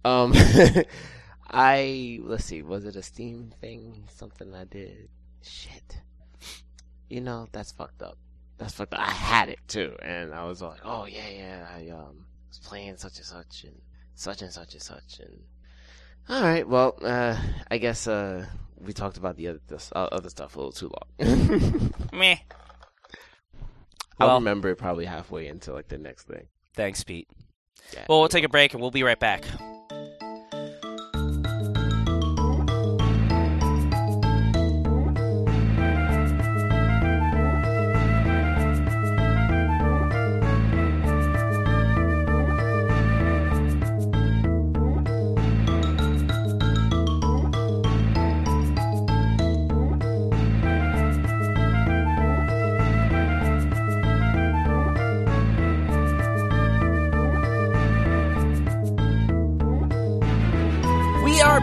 Um, I let's see. Was it a Steam thing? Something I did. Shit. You know that's fucked up. That's fucked up. I had it too, and I was like, oh yeah, yeah. I um was playing such and such and such and such and such and. All right. Well, uh, I guess uh we talked about the other this, uh, other stuff a little too long. Meh. I'll Well- remember it probably halfway into like the next thing. Thanks, Pete. Yeah. Well, we'll take a break and we'll be right back.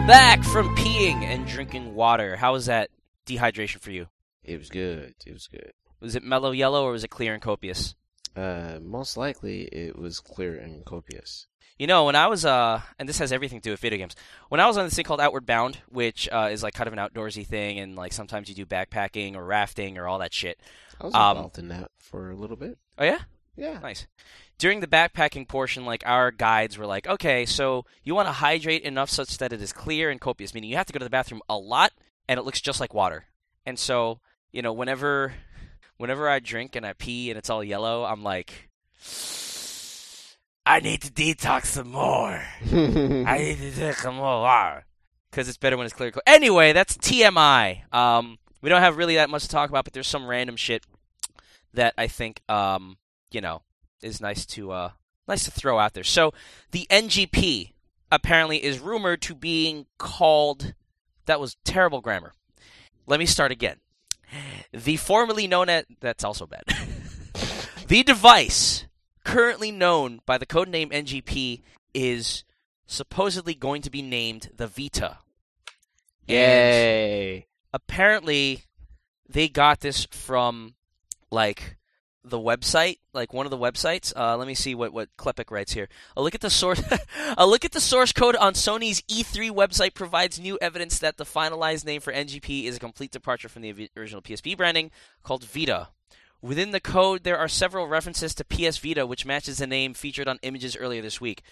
Back from peeing and drinking water. How was that dehydration for you? It was good. It was good. Was it mellow yellow or was it clear and copious? Uh, most likely it was clear and copious. You know, when I was uh, and this has everything to do with video games. When I was on this thing called Outward Bound, which uh, is like kind of an outdoorsy thing, and like sometimes you do backpacking or rafting or all that shit. I was Um, involved in that for a little bit. Oh yeah, Yeah. nice. During the backpacking portion, like our guides were like, okay, so you want to hydrate enough such that it is clear and copious, meaning you have to go to the bathroom a lot and it looks just like water. And so, you know, whenever whenever I drink and I pee and it's all yellow, I'm like I need to detox some more. I need to drink some more water because it's better when it's clear. Anyway, that's TMI. Um, we don't have really that much to talk about, but there's some random shit that I think, um, you know, is nice to uh, nice to throw out there. So the NGP apparently is rumored to being called. That was terrible grammar. Let me start again. The formerly known as that's also bad. the device currently known by the codename NGP is supposedly going to be named the Vita. And Yay. apparently they got this from like the website, like one of the websites. Uh, let me see what what Klepek writes here. A look at the source. a look at the source code on Sony's E3 website provides new evidence that the finalized name for NGP is a complete departure from the original PSP branding called Vita. Within the code, there are several references to PS Vita, which matches the name featured on images earlier this week.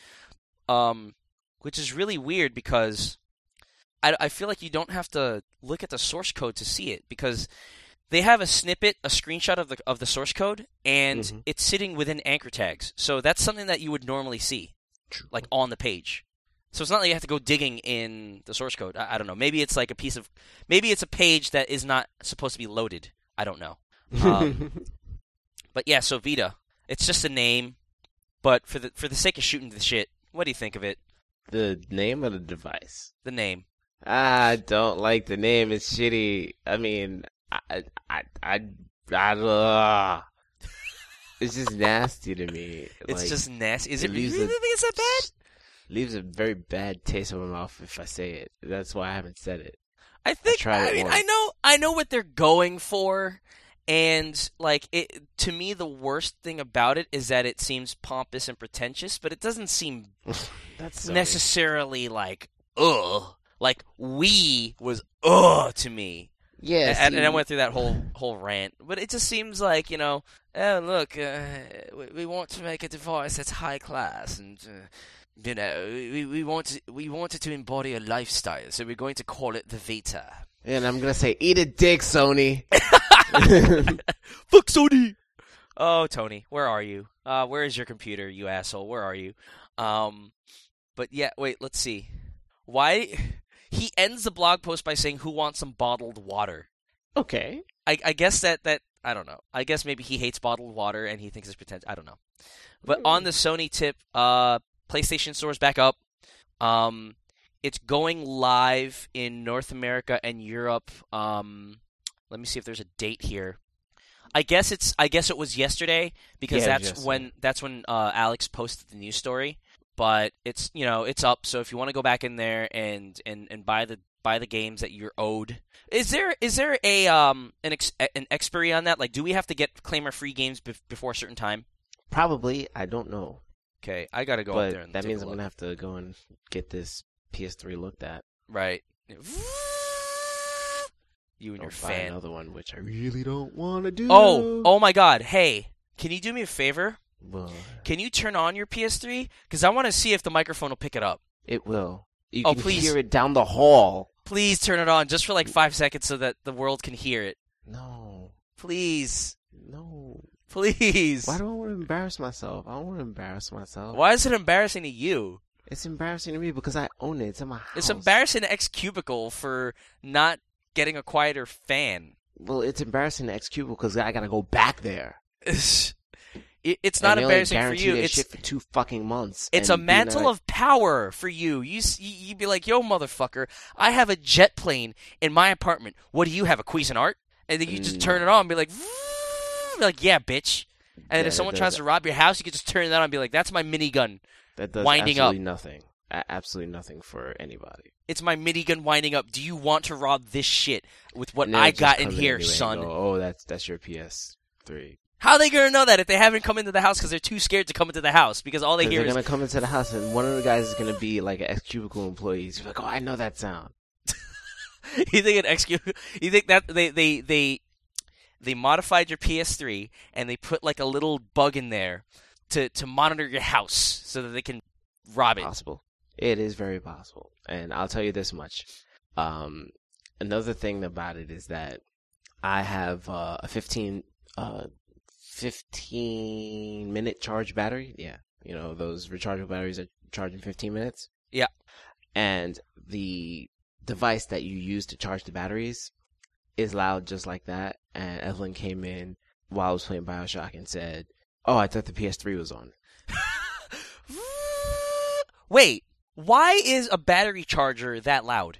Um, which is really weird because I, I feel like you don't have to look at the source code to see it because they have a snippet, a screenshot of the of the source code, and Mhm. it's sitting within anchor tags. So that's something that you would normally see, like on the page. So it's not like you have to go digging in the source code. I, I don't know. Maybe it's like a piece of, maybe it's a page that is not supposed to be loaded. I don't know. um, But yeah, so Vita, it's just a name, but for the for the sake of shooting the shit, what do you think of it? the name of the device. The name. I don't like the name. It's shitty. I mean, I, I, I, I, uh, it's just nasty to me. It's Like, just nasty. Is it, it really leaves think it's that bad? leaves a very bad taste in my mouth if I say it. That's why I haven't said it. I think tried I mean once. I know I know what they're going for, and like it to me the worst thing about it is that it seems pompous and pretentious but it doesn't seem That's necessarily like ugh like we was ugh to me Yeah, and, and I went through that whole whole rant but it just seems like you know oh look uh, we, we want to make a device that's high class and uh, you know we, we want to, we wanted to embody a lifestyle so we're going to call it the Vita And I'm gonna say, eat a dick, Sony. Fuck Sony. Oh, Tony, where are you? Uh, where is your computer, you asshole? Where are you? Um, but yeah, wait, let's see. Why he ends the blog post by saying, "Who wants some bottled water?" okay. I, I guess that that I don't know. I guess maybe he hates bottled water and he thinks it's pretend. I don't know. But on the Sony tip, uh, PlayStation Store's back up. Um, it's going live in North America and Europe. Um, let me see if there's a date here. I guess it's. I guess it was yesterday because Yeah, that's yesterday. when that's when uh, Alex posted the news story. But it's you know it's up. So if you want to go back in there and and and buy the buy the games that you're owed, is there is there a um an ex, an expiry on that? Like, do we have to get claimer free games bef- before a certain time? Probably. I don't know. Okay, I gotta go up but there and that means I'm gonna have to go and get this PS3 looked at. right. You and Or your buy fan. another one, which I really don't want to do. Oh, oh my God! Hey, can you do me a favor? Well, Can you turn on your PS3? Because I want to see if the microphone will pick it up. it will. You Oh, can please. hear it down the hall. Please turn it on just for like five seconds so that the world can hear it. No, Please, no. please. Why do I want to embarrass myself? I don't want to embarrass myself. Why is it embarrassing to you? It's embarrassing to me because I own it. It's in my house. It's embarrassing to X Cubicle for not getting a quieter fan. Well, it's embarrassing to X Cubicle because I gotta go back there. It's, it- it's not embarrassing for you. It's shit for two fucking months. it's a mantle like- of power for you. You you'd be like, "Yo, motherfucker, I have a jet plane in my apartment. What do you have? A Cuisinart?" And then you just Mm. turn it on and be like, be like, "Yeah, bitch." And Yeah, if someone tries that- to rob your house, you can just turn that on and be like, "That's my minigun. that does winding up. absolutely nothing. A- absolutely nothing for anybody. It's my minigun winding up. Do you want to rob this shit with what I got in here, anyway son?" go, oh, that's that's your PS3. How are they gonna know that if they haven't come into the house because they're too scared to come into the house because all they hear is they're is gonna come into the house and one of the guys is gonna be like an ex cubicle employee. He's like, oh, I know that sound. you think an excuse you think that they they they they modified your PS3 and they put like a little bug in there to to monitor your house so that they can rob it. Possible. It is very possible. And I'll tell you this much. Um, another thing about it is that I have uh, a 15, uh, 15 minute charge battery. Yeah. You know, those rechargeable batteries that charge in 15 minutes. Yeah. And the device that you use to charge the batteries is loud just like that. And Evelyn came in while I was playing Bioshock and said, Oh, I thought the PS3 was on. Wait, why is a battery charger that loud?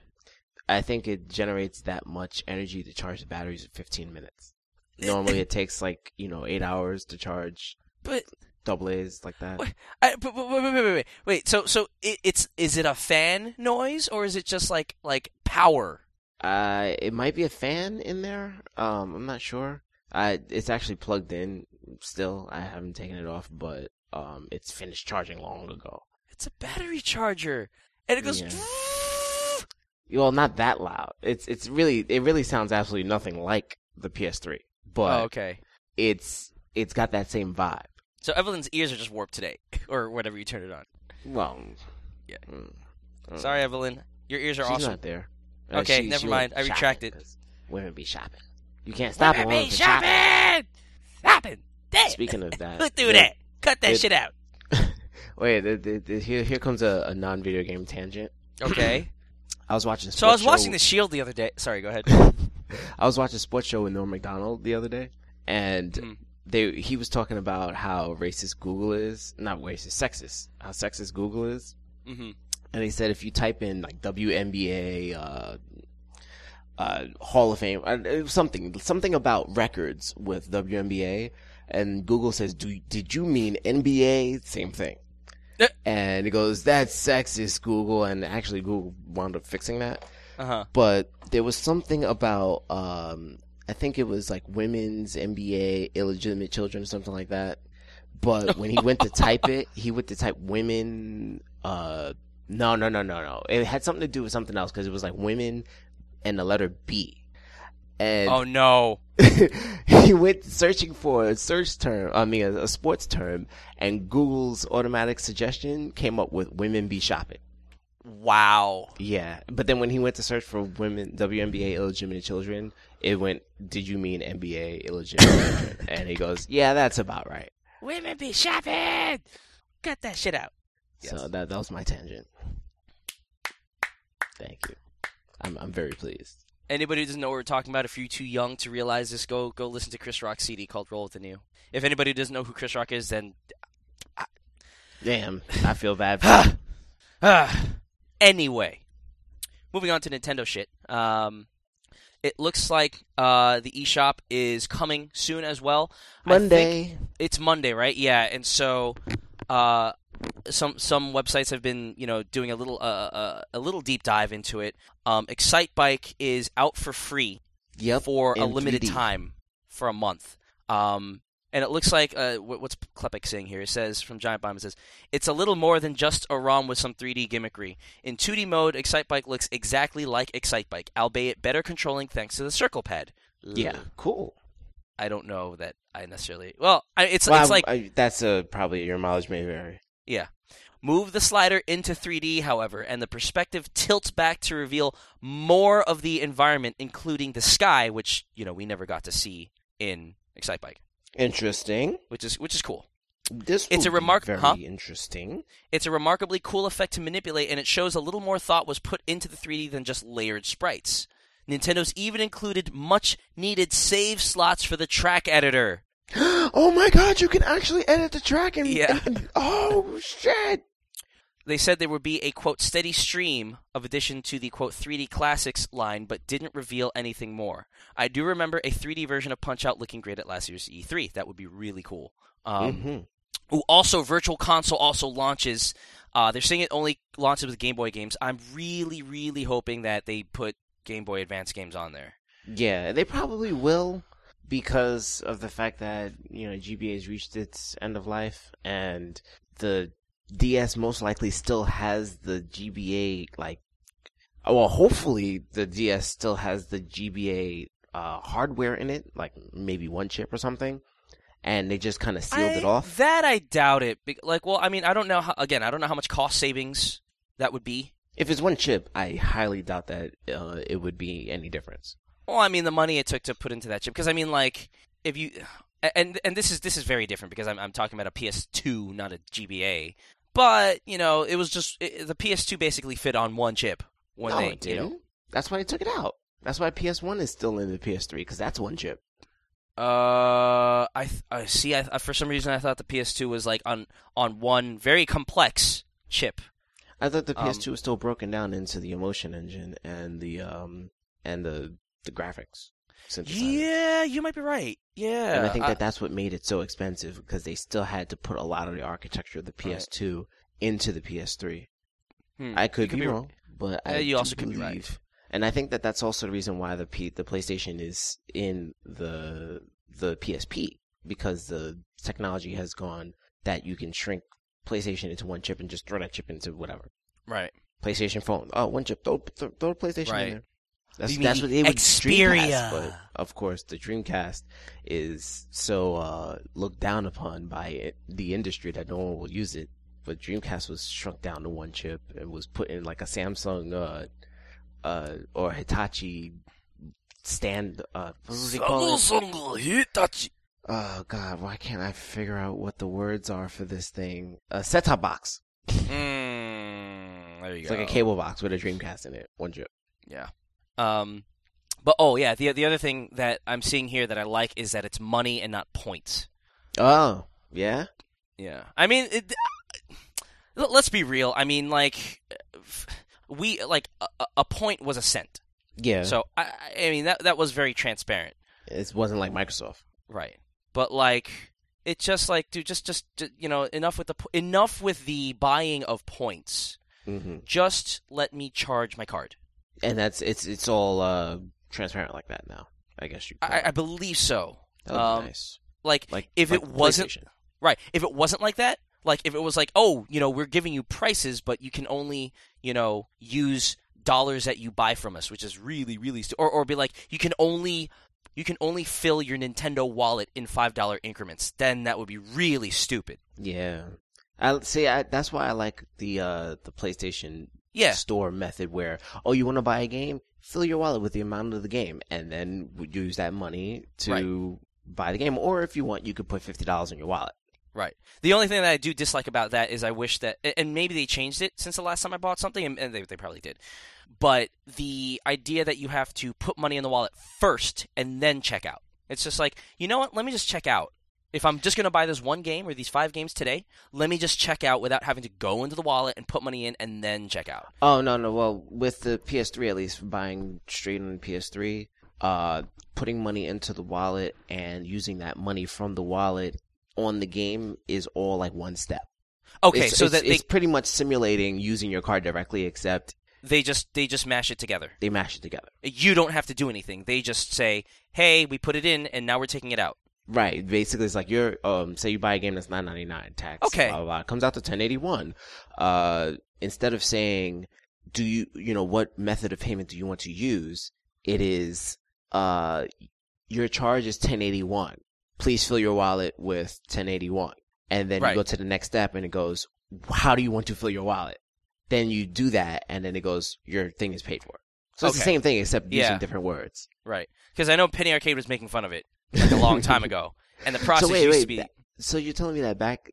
I think it generates that much energy to charge the batteries in 15 minutes. Normally, it takes like you know eight hours to charge But double A's like that. What? I, but, wait, wait, wait, wait, wait. Wait, so so it, it's is it a fan noise or is it just like like power? Uh, it might be a fan in there. Um, I'm not sure. I it's actually plugged in still. I haven't taken it off, but um, it's finished charging long ago. It's a battery charger, and it goes. Yeah. Well, not that loud. It's it's really it really sounds absolutely nothing like the PS3, but Oh, okay. it's it's got that same vibe. So Evelyn's ears are just warped today, or whatever you turn it on. Well, Yeah. mm, mm. Sorry, Evelyn. Your ears are She's awesome. not there. Okay, never went mind. I retract it. Women be shopping. You can't stop Women be shopping. shopping. Damn. Speaking of that, do that? Cut that it- shit out. Wait, the, the, the, here here comes a, a non-video game tangent. Okay. I was watching. so I was Sports watching The Shield the other day. Sorry, go ahead. I was watching a Sports Show with Norm Macdonald the other day, and Hmm. they he was talking about how racist Google is, not racist, sexist, how sexist Google is, hmm and he said if you type in like WNBA, uh, uh, Hall of Fame, uh, something something about records with WNBA, and Google says, "Do did you mean NBA?" Same thing. Eh. And it goes, that's sexist, Google. And actually, Google wound up fixing that. Uh huh. But there was something about um, I think it was like women's NBA illegitimate children or something like that. But when he went to type it, he went to type women. Uh, no, no, no, no, no. It had something to do with something else because it was like women and the letter B. And Oh no. he went searching for a search term, I mean, a, a sports term, and Google's automatic suggestion came up with women be shopping. Wow. Yeah, but then when he went to search for women WNBA illegitimate children, it went, "Did you mean NBA illegitimate children?" And he goes, "Yeah, that's about right." Women be shopping. Cut that shit out. So that that was my tangent. Thank you. I'm I'm very pleased. Anybody who doesn't know what we're talking about, if you're too young to realize this, go go listen to Chris Rock's CD called "Roll with the New." If anybody doesn't know who Chris Rock is, then Damn, I feel bad. Anyway, moving on to Nintendo shit. Um, it looks like uh, the eShop is coming soon as well. Monday. it's Monday, right? Yeah, and so uh, some some websites have been you know doing a little uh, uh, a little deep dive into it. Um, Excitebike is out for free Yep. for a limited 3D. time for a month. Um, and it looks like uh, what's Klepek saying here? It says from Giant Bomb. It says it's a little more than just a ROM with some 3D gimmickry. In 2D mode, Excitebike looks exactly like Excitebike, albeit better controlling thanks to the circle pad. Yeah, Ugh. cool. I don't know that I necessarily. Well, I, it's Well, it's I'm- like I, that's a probably your mileage may vary. yeah. Move the slider into 3D, however, and the perspective tilts back to reveal more of the environment, including the sky, which you know we never got to see in Excitebike, Interesting. which is which is cool. This It's a remark- very huh? interesting. It's a remarkably cool effect to manipulate, and it shows a little more thought was put into the 3D than just layered sprites. Nintendo's even included much needed save slots for the track editor. oh my god, you can actually edit the track and, Yeah. and- and- oh shit. They said there would be a quote steady stream of addition to the quote 3D classics line, but didn't reveal anything more. I do remember a 3D version of Punch Out looking great at last year's E3. That would be really cool. Um, Mhm. Ooh, also, Virtual Console also launches. Uh, they're saying it only launches with Game Boy games. I'm really, really hoping that they put Game Boy Advance games on there. Yeah, they probably will because of the fact that, you know, GBA has reached its end of life and the DS most likely still has the GBA like well, hopefully the DS still has the GBA uh, hardware in it, like maybe one chip or something, and they just kind of sealed it off. That I doubt it. Like, well, I mean, I don't know. How, again, I don't know how much cost savings that would be. If it's one chip, I highly doubt that uh, it would be any difference. Well, I mean, the money it took to put into that chip. Because I mean, like, if you and and this is this is very different because I'm I'm talking about a PS2, not a GBA. But you know, it was just it, the PS2 basically fit on one chip when no, they it didn't. know. That's why they took it out. That's why PS1 is still in the PS3 because that's one chip. Uh, I th- I see. I, I for some reason I thought the PS2 was like on on one very complex chip. I thought the Um, PS2 was still broken down into the emotion engine and the um and the the graphics synthesizer. Yeah, you might be right. Yeah, And I think that that's what made it so expensive because they still had to put a lot of the architecture of the PS2 into the PS3. Hmm, I could, you be, wrong, but I you also could be right. And I think that that's also the reason why the P- the PlayStation is in the the PSP because the technology has gone that you can shrink PlayStation into one chip and just throw that chip into whatever. right. PlayStation phone. Oh, one chip. Throw, throw, throw PlayStation Right. in there. That's, You that's mean what they would Xperia. Dreamcast, but of course, the Dreamcast is so uh, looked down upon by it, the industry that no one will use it. But Dreamcast was shrunk down to one chip and was put in like a Samsung uh, uh, or Hitachi stand. Uh, what do they call it? Oh God, why can't I figure out what the words are for this thing? A set-top box. Mm, there you It's go. like a cable box with a Dreamcast in it. One chip. Yeah. Um, but oh yeah, the the other thing that I'm seeing here that I like is that it's money and not points. Oh, yeah. Yeah. I mean, it, let's be real. I mean, like we like a, a- point was a cent. Yeah. So I, I mean that that was very transparent, it wasn't like Microsoft. right? But like it's just like dude, just just you know enough with the enough with the buying of points. hmm Just let me charge my card. And that's it's it's all uh, transparent like that now. I guess you. I, I believe so. That would be um, nice. Like, Like if like it wasn't right, if it wasn't like that, like if it was like, oh, you know, we're giving you prices, but you can only, you know, use dollars that you buy from us, which is really, really, stu- or or be like, you can only. You can only fill your Nintendo wallet in five dollar increments. Then that would be really stupid. Yeah, I see. I, that's why I like the uh the PlayStation Yeah, store method, where oh, you want to buy a game, fill your wallet with the amount of the game, and then use that money to buy the game. Or if you want, you could put fifty dollars in your wallet. Right. The only thing that I do dislike about that is I wish that, and maybe they changed it since the last time I bought something, and- and they, they probably did. But the idea that you have to put money in the wallet first and then check out. It's just like, you know what? Let me just check out. If I'm just going to buy this one game or these five games today, let me just check out without having to go into the wallet and put money in and then check out. Oh no, no. Well, with the PS3 at least, buying straight on PS3, uh, putting money into the wallet and using that money from the wallet on the game is all like one step. Okay, it's, so it's, that they, it's pretty much simulating using your card directly, except they just they just mash it together. they mash it together. You don't have to do anything. They just say, "Hey, we put it in, and now we're taking it out." Right. Basically, it's like you're um say you buy a game that's nine ninety nine tax. Okay. Blah, blah, blah, comes out to ten eighty one. Uh, instead of saying, do you you know what method of payment do you want to use? It is uh your charge is ten eighty one. Please fill your wallet with ten eighty one, and then Right. you go to the next step, and it goes, how do you want to fill your wallet? Then you do that, and then it goes, your thing is paid for. So it's the same thing except using Yeah. different words. Right. Because I know Penny Arcade was making fun of it like a long time ago, and the process so wait, used wait. to be. that- so you're telling me that back,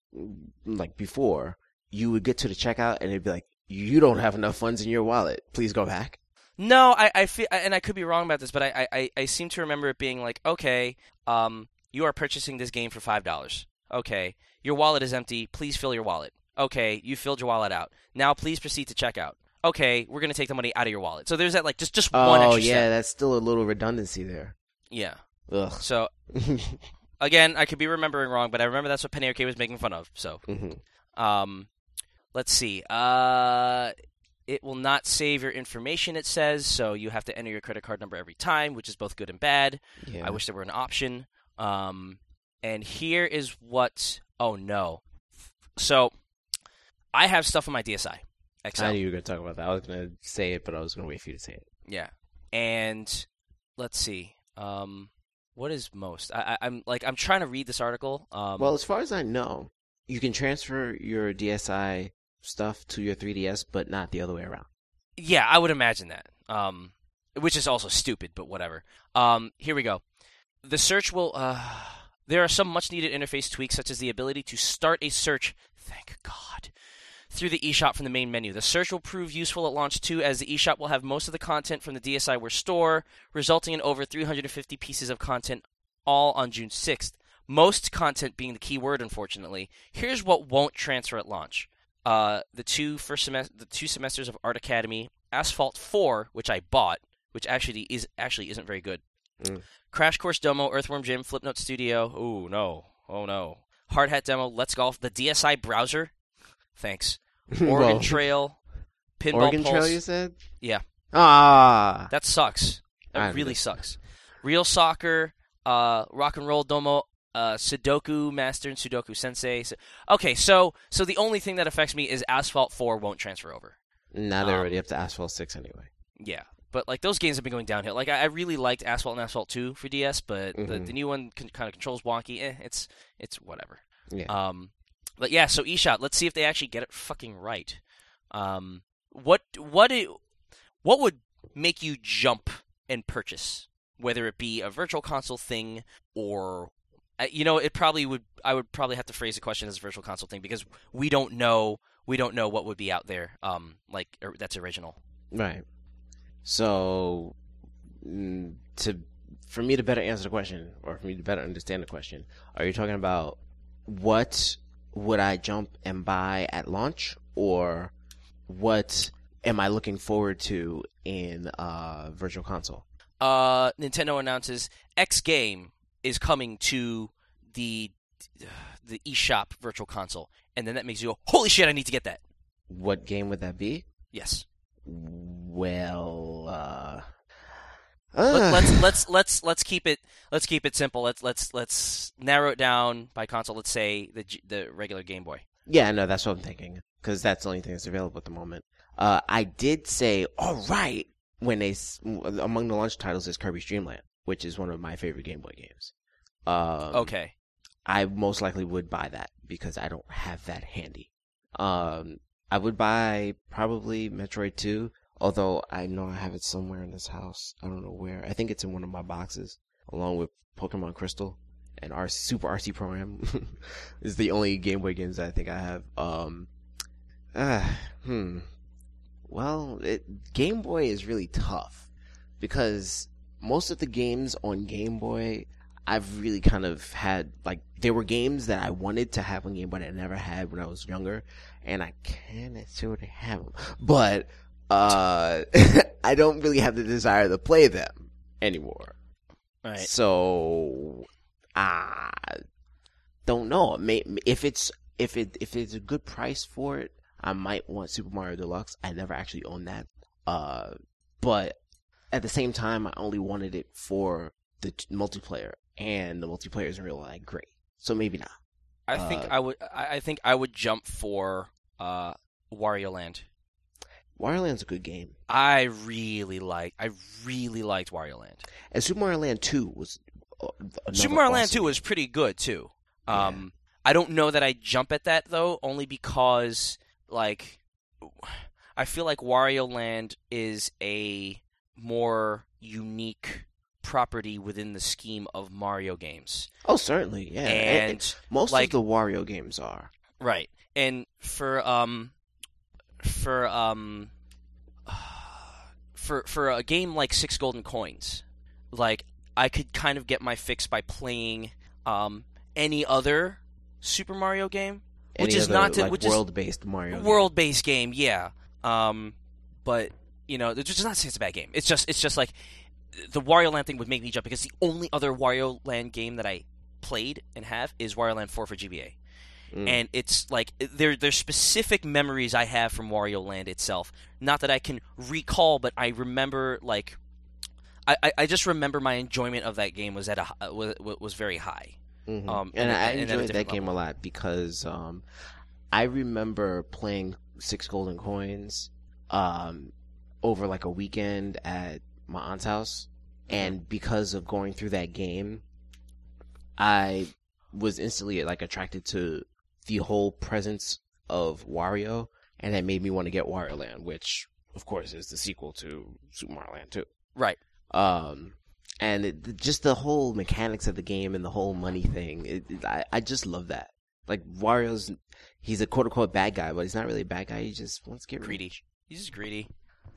like before, you would get to the checkout and it'd be like, you don't have enough funds in your wallet. Please go back. No, I, I feel, and I could be wrong about this, but I, I, I seem to remember it being like, okay, um, you are purchasing this game for five dollars. Okay, your wallet is empty. Please fill your wallet. Okay, you filled your wallet out. Now please proceed to checkout. Okay, we're gonna take the money out of your wallet. So there's that like just just one Oh yeah, step. that's still a little redundancy there. Yeah. Ugh. So again, I could be remembering wrong, but I remember that's what Penny Arcade was making fun of. So Mhm. Um, let's see. Uh, it will not save your information. It says so. You have to enter your credit card number every time, which is both good and bad. Yeah. I wish there were an option. Um, and here is what. Oh no. So, I have stuff on my DSi XL. I knew you were gonna talk about that. I was gonna say it, but I was gonna wait for you to say it. Yeah, and let's see. Um, what is most? I, I, I'm like I'm trying to read this article. Um, well, as far as I know, you can transfer your DSi stuff to your 3DS, but not the other way around. Yeah, I would imagine that. Um, which is also stupid, but whatever. Um, here we go. The search will. Uh, there are some much needed interface tweaks, such as the ability to start a search. Thank God. Through the eShop from the main menu. The search will prove useful at launch too, as the eShop will have most of the content from the DSiWare store, resulting in over 350 pieces of content, all on June 6th. Most content being the key word, unfortunately. Here's what won't transfer at launch: uh, the two first semester, the two semesters of Art Academy, Asphalt 4, which I bought, which actually is actually isn't very good. Mm. Crash Course Demo, Earthworm Jim, Flipnote Studio. Oh no, oh no. Hard Hat Demo, Let's Golf, the DSi browser. Thanks. Oregon Trail, Pinball Oregon Pulse. Trail, you said? Yeah. Ah. That sucks. That really that. sucks. Real Soccer, uh, Rock and Roll Domo, uh, Sudoku Master and Sudoku Sensei. So, okay, so so the only thing that affects me is Asphalt 4 won't transfer over. Now they're Um, already up to Asphalt 6 anyway. Yeah, but like those games have been going downhill. Like I, I really liked Asphalt and Asphalt 2 for DS, but the, Mhm. the new one con- kind of controls wonky. Eh, it's it's whatever. Yeah. Um, but yeah, so eShop. Let's see if they actually get it fucking right. Um, what what what would make you jump and purchase, whether it be a virtual console thing or uh, you know, it probably would. I would probably have to phrase the question as a virtual console thing because we don't know. We don't know what would be out there. Um, like or, that's original. Right. So, mm, to for me to better answer the question, or for me to better understand the question, are you talking about what would I jump and buy at launch, or what am I looking forward to in uh, Virtual Console? uh, Nintendo announces X game is coming to the the eShop Virtual Console, and then that makes you go, "Holy shit! I need to get that." What game would that be? Yes. Well, uh, Let, let's let's let's let's keep it let's keep it simple. Let's let's let's narrow it down by console. Let's say the the regular Game Boy. Yeah, no, that's what I'm thinking because that's the only thing that's available at the moment. Uh, I did say all right when they among the launch titles is Kirby's Dream Land, which is one of my favorite Game Boy games. Um, Okay. I most likely would buy that because I don't have that handy. Um, I would buy probably Metroid 2, although I know I have it somewhere in this house. I don't know where. I think it's in one of my boxes, along with Pokemon Crystal and our Super RC Pro-Am. is the only Game Boy games that I think I have. Um, uh, hmm. Well, it, Game Boy is really tough because most of the games on Game Boy I've really kind of had like there were games that I wanted to have on Game Boy I never had when I was younger, and I of sort of have them, but uh, I don't really have the desire to play them anymore. Right. So I don't know. May, if it's if it if it's a good price for it, I might want Super Mario Deluxe. I never actually owned that, uh, but at the same time, I only wanted it for the t- multiplayer, and the multiplayer isn't really like great. So maybe not. I think Uh, I would. I I think I would jump for uh, Wario Land. Wario Land's a good game, I really like. I really liked Wario Land. and Super Mario Land Two was. Uh, Super Mario Land awesome Two was pretty good too. Um, I don't know that I jump at that though, only because like I feel like Wario Land is a more unique property within the scheme of Mario games. Oh, certainly, yeah. And, and most like- of the Wario games are. Right. And for um for um for for a game like Six Golden Coins, like I could kind of get my fix by playing um any other Super Mario game, which is other, not to, like, which world-based Mario. world-based game, yeah. Um but you know, it's just not say it's a bad game. It's just it's just like the Wario Land thing would make me jump because the only other Wario Land game that I played and have is Wario Land 4 for GBA Mm. and it's like there there's specific memories I have from Wario Land itself. Not that I can recall, but I remember like I, I- I just remember my enjoyment of that game was at a was, was very high. Mhm. Um, and, and- I and enjoyed that different game level. a lot because um, I remember playing Six Golden Coins um, over like a weekend at my aunt's house, Mm-hmm. and because of going through that game, I was instantly like attracted to the whole presence of Wario, and that made me want to get Wario Land, which of course is the sequel to Super Mario Land 2. Right. Um, and it, just the whole mechanics of the game and the whole money thing. It, it- I, I just love that. Like Wario's, he's a quote unquote bad guy, but he's not really a bad guy. He just wants to get Greedy. rich. He's just greedy.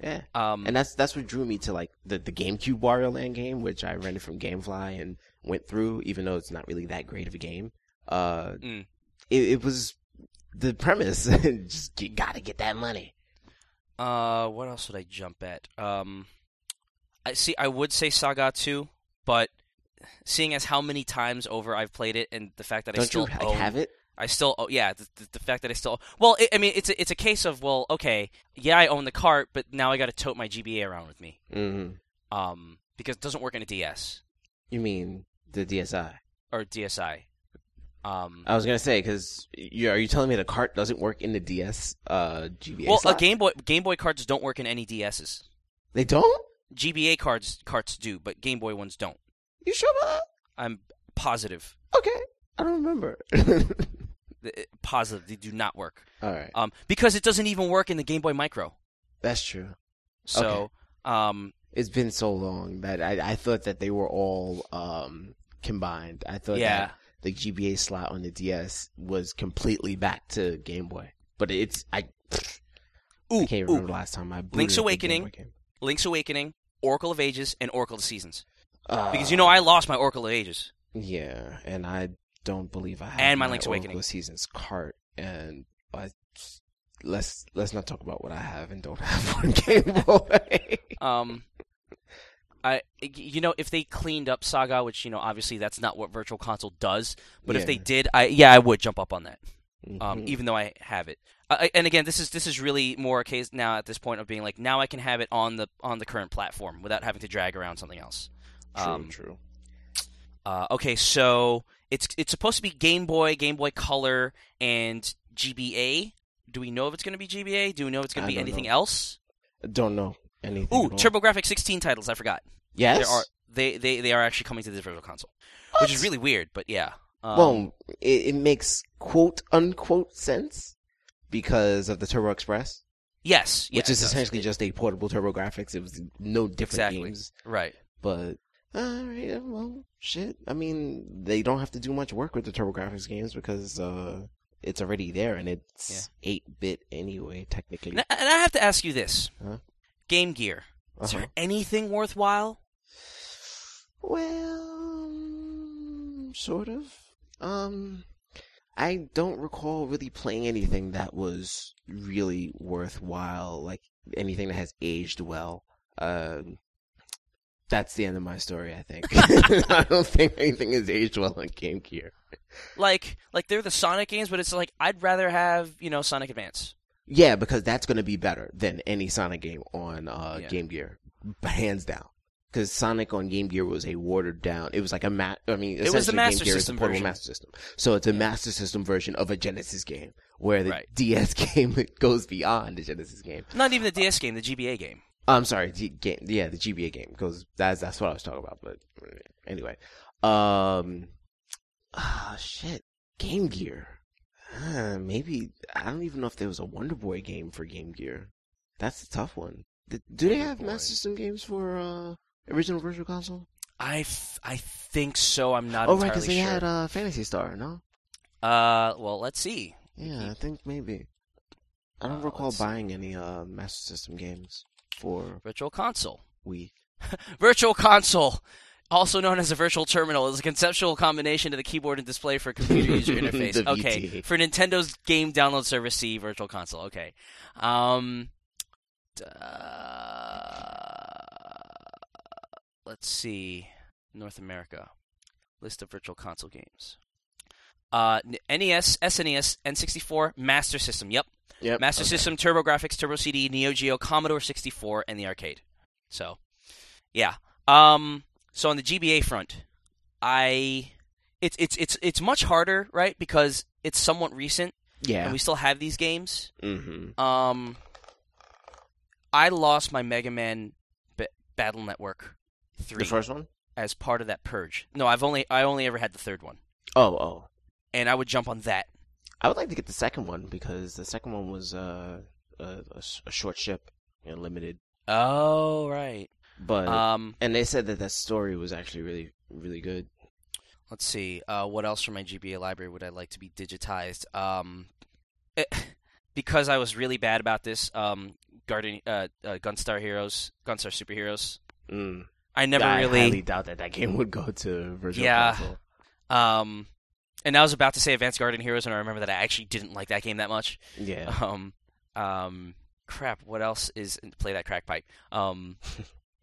Yeah. Um, And that's that's what drew me to like the the GameCube Wario Land game, which I rented from GameFly and went through, even though it's not really that great of a game. Uh, Mm. It, it was the premise. just you gotta get that money. uh, what else would I jump at? Um, I see. I would say Saga 2, but seeing as how many times over I've played it, and the fact that I Don't still you like, own have it? I still, oh, yeah, the, the, the fact that I still, well, it, I mean, it's a, it's a case of, well, okay, yeah, I own the cart, but now I got to tote my GBA around with me, hmm um, because it doesn't work in a DS You mean the DSi? or DSi. Um, I was gonna say because you are you telling me the cart doesn't work in the DS uh GBA? well, a? Game Boy Game Boy cards don't work in any DSs. They don't. GBA cards carts do, but Game Boy ones don't. You sure about I'm positive. Okay, I don't remember. positive they do not work. All right, Um, because it doesn't even work in the Game Boy Micro. that's true. So, um, It's been so long that I I thought that they were all um combined. I thought yeah. that the GBA slot on the DS was completely back to Game Boy, but it's I. Ooh, I can't ooh. remember the last time I Link's up a Game Awakening. Link's Awakening, Oracle of Ages, and Oracle of Seasons. Uh, Because you know I lost my Oracle of Ages. Yeah, and I don't believe I have And my my Link's Oracle Awakening. Seasons cart, and I let's let's not talk about what I have and don't have on Game Boy. Um, I you know if they cleaned up Saga, which you know obviously that's not what Virtual Console does, but if they did, I yeah I would jump up on that. um, Mhm. even though I have it. I- and again, this is this is really more a case now at this point of being like now I can have it on the on the current platform without having to drag around something else. true, um, true. Uh, okay, so it's it's supposed to be Game Boy, Game Boy Color, and GBA. Do we know if it's going to be GBA? Do we know if it's going to be anything know. else? Don't know anything. Ooh, all. TurboGrafx 16 titles. I forgot. Yes. There are they, they they are actually coming to the virtual console, which is really weird. But yeah. Um, well, it, it makes quote unquote sense because of the Turbo Express, yes, yeah, which is essentially just a portable TurboGrafx. It was no different Exactly. games, right. but uh, yeah, well, shit. I mean, they don't have to do much work with the TurboGrafx games because uh, it's already there and it's eight bit anyway, technically. And I, and I have to ask you this: Huh? Game Gear. Is Uh-huh. there anything worthwhile? Well, sort of. Um, I don't recall really playing anything that was really worthwhile, like anything that has aged well. Um, that's the end of my story, I think. I don't think anything has aged well on Game Gear. Like like they're the Sonic games, but it's like I'd rather have you know Sonic Advance. Yeah, because that's going to be better than any Sonic game on uh, Yeah. Game Gear, hands down. Because Sonic on Game Gear was a watered down. It was like a mat. I mean, It was the Master Game Gear is a System portable version. Master System. So it's a Master System version of a Genesis game, where the Right. DS game goes beyond the Genesis game. Not even the DS game, the GBA game. I'm sorry, G- game, yeah, the GBA game goes. That's that's what I was talking about. But anyway, um, ah, shit, Game Gear. Uh, maybe I don't even know if there was a Wonder Boy game for Game Gear. That's a tough one. Do they Wonder have Boy. Master System games for uh, original Virtual Console? I, f- I think so. I'm not entirely sure. oh, right, because they sure. had uh, Phantasy Star, no? Uh, well, let's see. Yeah, I think maybe. I don't Uh, recall let's see. buying any uh, Master System games for Virtual console. We Virtual console, also known as a virtual terminal, is a conceptual combination of the keyboard and display for a computer user interface. Okay, for Nintendo's game download service, see Virtual Console. Okay, um, uh, let's see, North America list of Virtual Console games. Uh, NES, SNES, N64, Master System. Yep, Yep. Master okay. System, Graphics, Turbo CD, Neo Geo, Commodore 64, and the arcade. So, yeah. Um. So on the GBA front, I it's it's it's it's much harder, right? Because it's somewhat recent, Yeah. and we still have these games. mm-hmm. Um. I lost my Mega Man B- Battle Network three The first one? as part of that purge. No, I've only I only ever had the third one, Oh, oh. and I would jump on that. I would like to get the second one because the second one was uh, a, a short ship, you know, limited. Oh right. But Um. and they said that that story was actually really, really good. Let's see. Uh, what else from my GBA library would I like to be digitized? Um, it- because I was really bad about this. Um, Guardian, uh, uh, Gunstar Heroes, Gunstar Superheroes. Mm. I never I really. highly doubt that that game would go to Virtual Yeah. Console. Um, and I was about to say Advanced Guardian Heroes, and I remember that I actually didn't like that game that much. Yeah. Um, um, crap. What else is play that crack pipe? Um,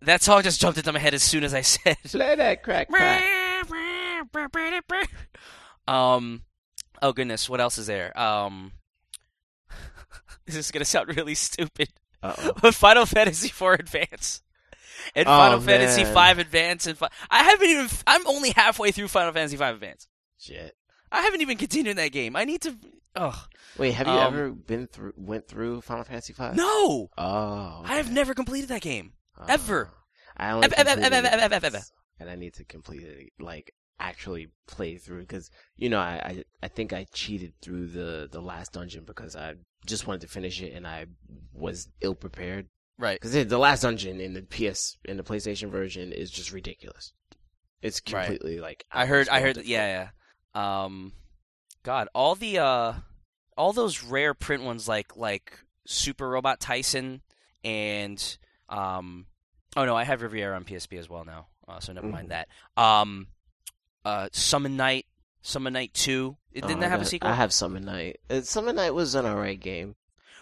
that song just jumped into my head as soon as I said. Play that crack um, oh goodness, what else is there? Um, this is gonna sound really stupid. Uh-oh. But Final Fantasy IV Advance and Oh, Final Fantasy. V Advance and fi- I haven't even. I'm only halfway through Final Fantasy V Advance. Shit. I haven't even continued that game. I need to. Oh Wait, have you Um, ever been through went through Final Fantasy V? no! Oh. I have never completed that game. Ever. Oh. I only Ever, ever, ever, ever, ever, ever. and I need to complete it, like actually play through because you know I, I I think I cheated through the the last dungeon because I just wanted to finish it and I was ill prepared Right. because the last dungeon in the PS in the PlayStation version is just ridiculous. It's Right. completely like I heard. I heard. Yeah, yeah. Um, God, all the uh, all those rare print ones like like Super Robot Taisen and um, oh no, I have Riviera on PSP as well now. Uh, so never mind Mhm. that. Um, uh, Summon Night, Summon Night Two. It Oh, didn't I that have a sequel? I have Summon Night. Uh, Summon Night was an alright game.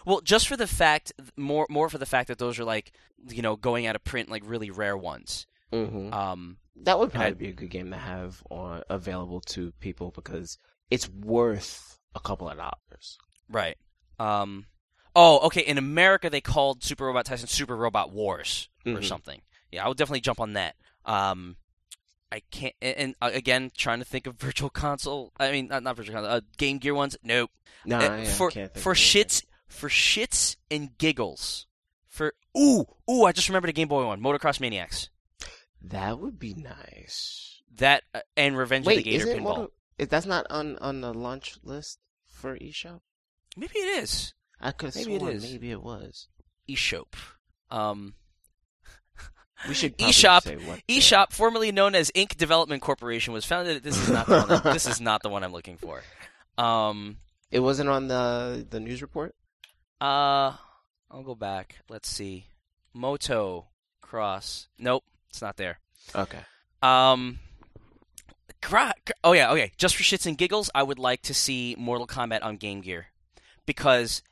Well, just for the fact, more more for the fact that those are like you know going out of print, like really rare ones. hmm Um, That would And I- probably be a good game to have on available to people because it's worth a couple of dollars. Right. Um. Oh, okay. In America, they called Super Robot Taisen Super Robot Wars or Mhm. something. Yeah, I would definitely jump on that. Um, I can't. And, and uh, again, trying to think of Virtual Console. I mean, not, not Virtual Console. Uh, Game Gear ones. Nope. No, Uh, yeah, for can't think for of anything. shits for shits and giggles. For ooh ooh, I just remembered a Game Boy one, Motocross Maniacs. That would be nice. That uh, and Revenge of Wait, the Gator isn't Pinball. Moto- is that's not on on the launch list for eShop? Maybe it is I could have Maybe it sworn is. maybe it was. eShop. Um, We should probably eShop say what the- eShop, formerly known as Inc. Development Corporation, was founded. This is not the one. that- this is not the one I'm looking for. Um, It wasn't on the the news report. uh, I'll go back. Let's see. Moto Cross. Nope, it's not there. Okay. Um, oh yeah, okay. Just for shits and giggles, I would like to see Mortal Kombat on Game Gear, because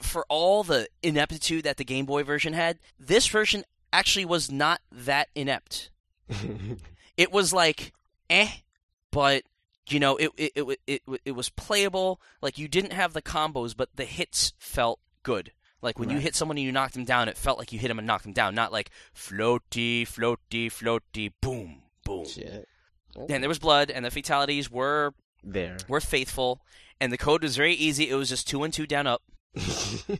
for all the ineptitude that the Game Boy version had, this version actually was not that inept. It was like, eh, but you know, it it it it, it, was playable. Like you didn't have the combos, but the hits felt good. Like when you hit someone and you knocked them down, it felt like you hit them and knocked them down, not like floaty, floaty, floaty, boom, boom. Shit. And there was blood, and the fatalities were There. were faithful, and the code was very easy. It was just two and two down up. I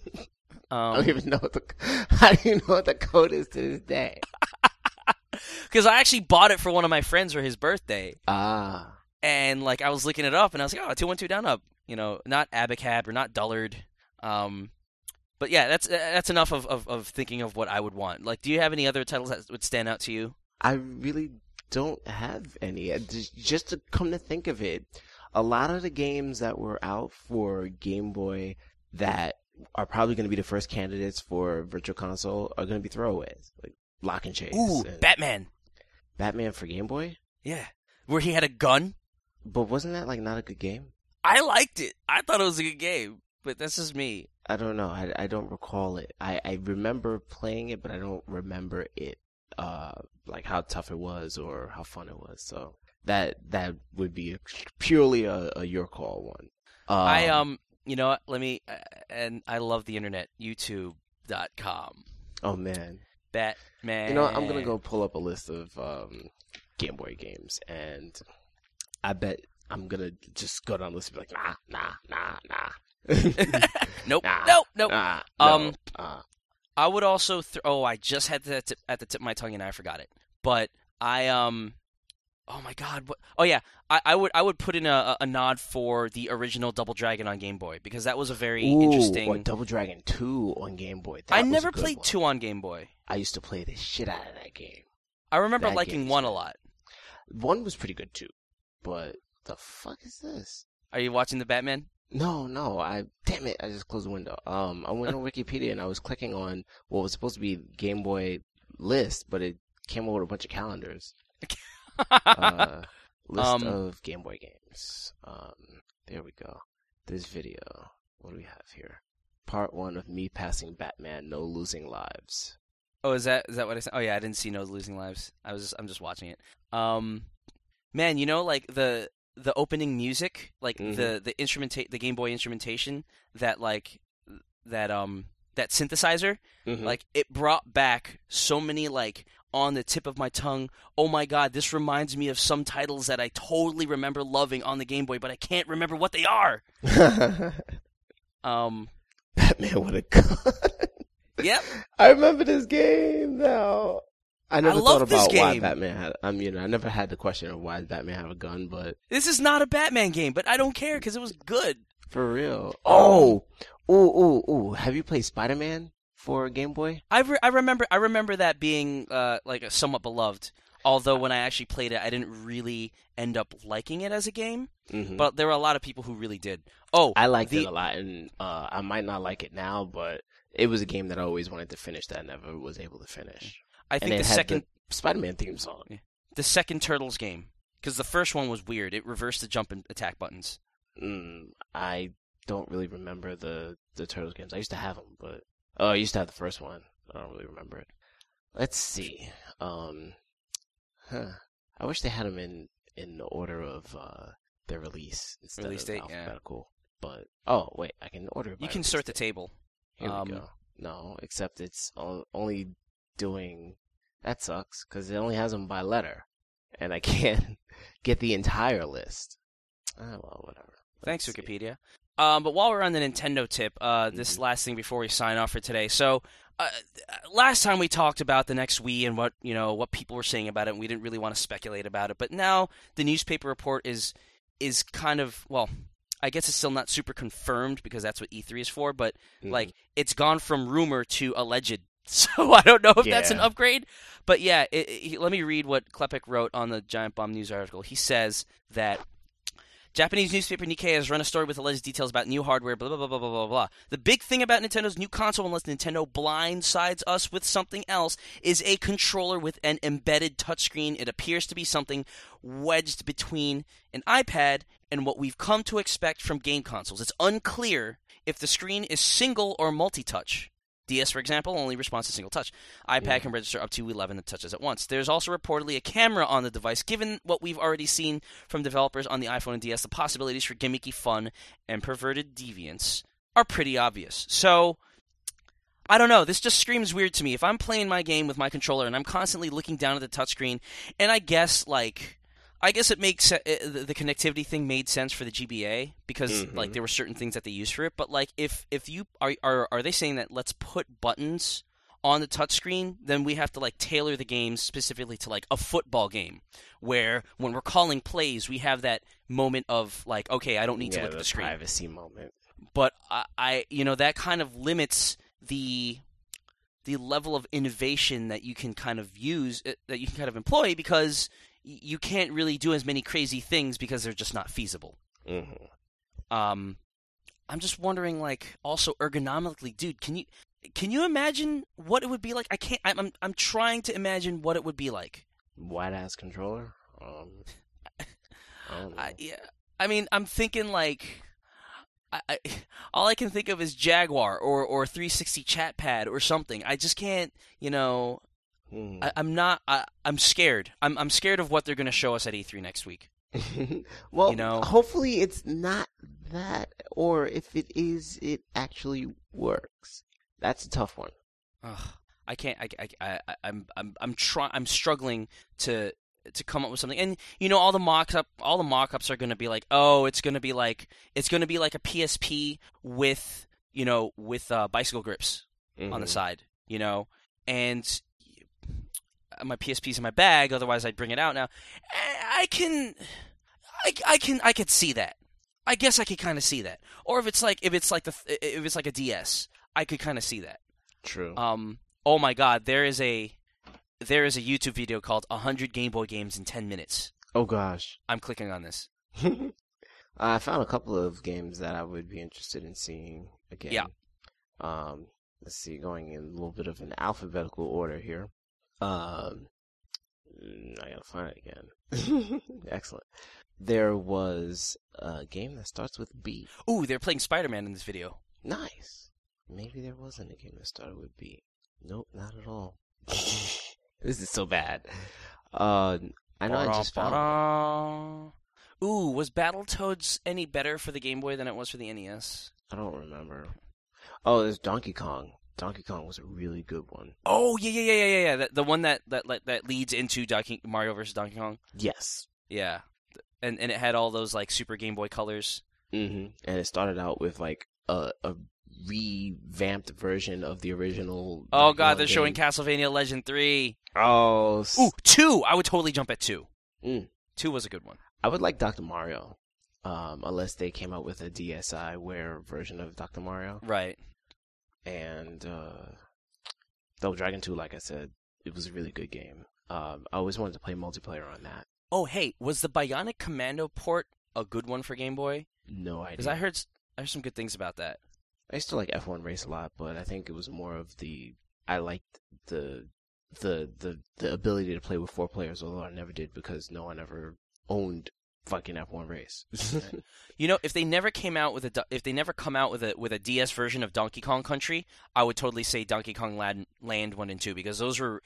don't Um, even know what the. How do you know what the code is to this day? because I actually bought it for one of my friends for his birthday, Ah. and like I was looking it up, and I was like, oh, two and two down up. You know, not Abacab or not Dullard. Um, but yeah, that's that's enough of, of, of thinking of what I would want. Like, do you have any other titles that would stand out to you? I really don't have any. Uh, just to come to think of it, a lot of the games that were out for Game Boy that are probably going to be the first candidates for Virtual Console are going to be throwaways, like Lock and Chase. Ooh, and Batman. Batman for Game Boy. Yeah, where he had a gun. But wasn't that like not a good game? I liked it. I thought it was a good game, but that's just me. I don't know. I, I don't recall it. I, I remember playing it, but I don't remember it. Uh, like how tough it was or how fun it was. So that that would be purely a, a your call one. Um, I um, you know, what? let me. Uh, and I love the internet. YouTube.com. Oh man. Batman. You know, what? I'm gonna go pull up a list of um Game Boy games, and I bet I'm gonna just go down the list and be like, nah, nah, nah, nah. Nope. Nah. Nope. Nope. Nah, Um, no, uh, I would also. Th- oh, I just had that tip- at the tip of my tongue and I forgot it. But I um. Oh my God! What? Oh yeah, I, I would I would put in a, a nod for the original Double Dragon on Game Boy because that was a very ooh, interesting. or Double Dragon 2 on Game Boy. That I never played one. two on Game Boy. I used to play the shit out of that game. I remember That liking one a lot. One was pretty good too, but the fuck is this? Are you watching the Batman? No, no, I damn it, I just closed the window. Um, I went on Wikipedia and I was clicking on what was supposed to be Game Boy list, but it came over with a bunch of calendars. Uh, list Um, of Game Boy games. Um, there we go. This video. What do we have here? Part one of me passing Batman, no losing lives. Oh, is that is that what I said? Oh yeah, I didn't see no losing lives. I was just, I'm just watching it. Um, man, you know, like the the opening music, like Mhm. the the instrumenta- the Game Boy instrumentation, that like that um that synthesizer, Mhm. like it brought back so many like on the tip of my tongue. Oh my god, this reminds me of some titles that I totally remember loving on the Game Boy, but I can't remember what they are. Um, Batman with a gun. yep. I remember this game now. I never love thought about why. Batman had. I mean, I never had the question of why does Batman have a gun, but This is not a Batman game, but I don't care because it was good. For real. Oh, ooh, ooh, ooh. Have you played Spider Man for Game Boy? I, re- I remember I remember that being uh, like somewhat beloved. Although when I actually played it, I didn't really end up liking it as a game. Mm-hmm. But there were a lot of people who really did. Oh, I liked the- it a lot, and uh, I might not like it now, but it was a game that I always wanted to finish that I never was able to finish. I think the second the Spider-Man theme song. the second Turtles game because the first one was weird. It reversed the jump and attack buttons. Mm, I don't really remember the the Turtles games. I used to have them, but oh, I used to have the first one. I don't really remember it. Let's see. Um, huh. I wish they had them in in the order of uh their release instead Release of date, yeah. alphabetical. but oh wait, I can order. by You can sort the table. Here um, we go. No, except it's only doing that sucks because it only has them by letter, and I can't get the entire list. Ah, well, whatever. Thanks, see. Wikipedia. Um, but while we're on the Nintendo tip, uh, this Mhm. last thing before we sign off for today. So, uh, last time we talked about the next Wii and what you know what people were saying about it, and we didn't really want to speculate about it. But now the newspaper report is is kind of well, I guess it's still not super confirmed because that's what E3 is for. But Mhm. like, it's gone from rumor to alleged. So I don't know if that's an upgrade. But yeah, it, it- let me read what Klepek wrote on the Giant Bomb news article. He says that Japanese newspaper Nikkei has run a story with alleged details about new hardware, blah, blah, blah, blah, blah, blah, blah. The big thing about Nintendo's new console, unless Nintendo blindsides us with something else, is a controller with an embedded touchscreen. It appears to be something wedged between an iPad and what we've come to expect from game consoles. It's unclear if the screen is single or multi touch. DS, for example, only responds to single touch. iPad Yeah. can register up to 11 touches at once. There's also reportedly a camera on the device. Given what we've already seen from developers on the iPhone and DS, the possibilities for gimmicky fun and perverted deviance are pretty obvious. So, I don't know. This just screams weird to me. If I'm playing my game with my controller and I'm constantly looking down at the touchscreen, and I guess like. I guess it makes uh, the the connectivity thing made sense for the GBA because Mhm. like there were certain things that they used for it. But like if if you are are are they saying that let's put buttons on the touchscreen, then we have to like tailor the game specifically to like a football game, where when we're calling plays, we have that moment of like, okay, I don't need to yeah, look at the screen privacy moment. but I, I you know that kind of limits the the level of innovation that you can kind of use uh, that you can kind of employ because you can't really do as many crazy things because they're just not feasible. hmm Um, I'm just wondering, like, also ergonomically, dude, can you can you imagine what it would be like? I can't. I'm I'm, I'm trying to imagine what it would be like. Wide ass controller. Um, I don't know. I, yeah, I mean, I'm thinking like, I, I, all I can think of is Jaguar or or 360 chat pad or something. I just can't, you know. Hmm. I, I'm not. I, I'm scared. I'm I'm scared of what they're going to show us at E3 next week. well, you know? hopefully it's not that, or if it is, it actually works. That's a tough one. Ugh, I can't. I, I, I, I'm I'm I'm trying. I'm struggling to to come up with something. And you know, all the mock up, all the mock-ups are going to be like, oh, it's going to be like it's going to be like a PSP with you know with uh, bicycle grips on the Mhm. side, you know, and my PSP's in my bag. Otherwise, I'd bring it out now. I can, I, I can, I could see that. I guess I could kind of see that. Or if it's like if it's like the if it's like a DS, I could kind of see that. True. Um. Oh my God, there is a there is a YouTube video called "100 Game Boy Games in 10 Minutes." oh gosh. I'm clicking on this. I found a couple of games that I would be interested in seeing again. Yeah. Um, let's see, going in a little bit of an alphabetical order here. Um, mm, I gotta find it again. Excellent. There was a game that starts with B. Ooh, they're playing Spider-Man in this video. Nice. Maybe there wasn't a game that started with B. Nope, not at all. this is so bad. Uh, I know I just found. one. Ooh, was Battletoads any better for the Game Boy than it was for the NES? I don't remember. Oh, there's Donkey Kong. Donkey Kong was a really good one. Oh yeah, yeah, yeah, yeah, yeah, yeah. The, the one that that that, leads into Donkey, Mario versus Donkey Kong. Yes. Yeah, and and it had all those like Super Game Boy colors. hmm And it started out with like a a revamped version of the original. Oh Donkey god, Kong they're showing game. Castlevania Legend three. Oh, s- Ooh, two. I would totally jump at two. Mm. Two was a good one. I would like Dr. Mario. Um, unless they came out with a DSi ware version of Dr. Mario. Right. And uh Double Dragon 2, like I said, it was a really good game. Um, I always wanted to play multiplayer on that. Oh hey, was the Bionic Commando port a good one for Game Boy? No idea. Because I heard I heard some good things about that. I used to like F1 race a lot, but I think it was more of the I liked the the the the ability to play with four players, although I never did because no one ever owned fucking F1 race. You know, if they never came out with a if they never come out with a with a DS version of Donkey Kong Country, I would totally say Donkey Kong Land, Land one and two because those were,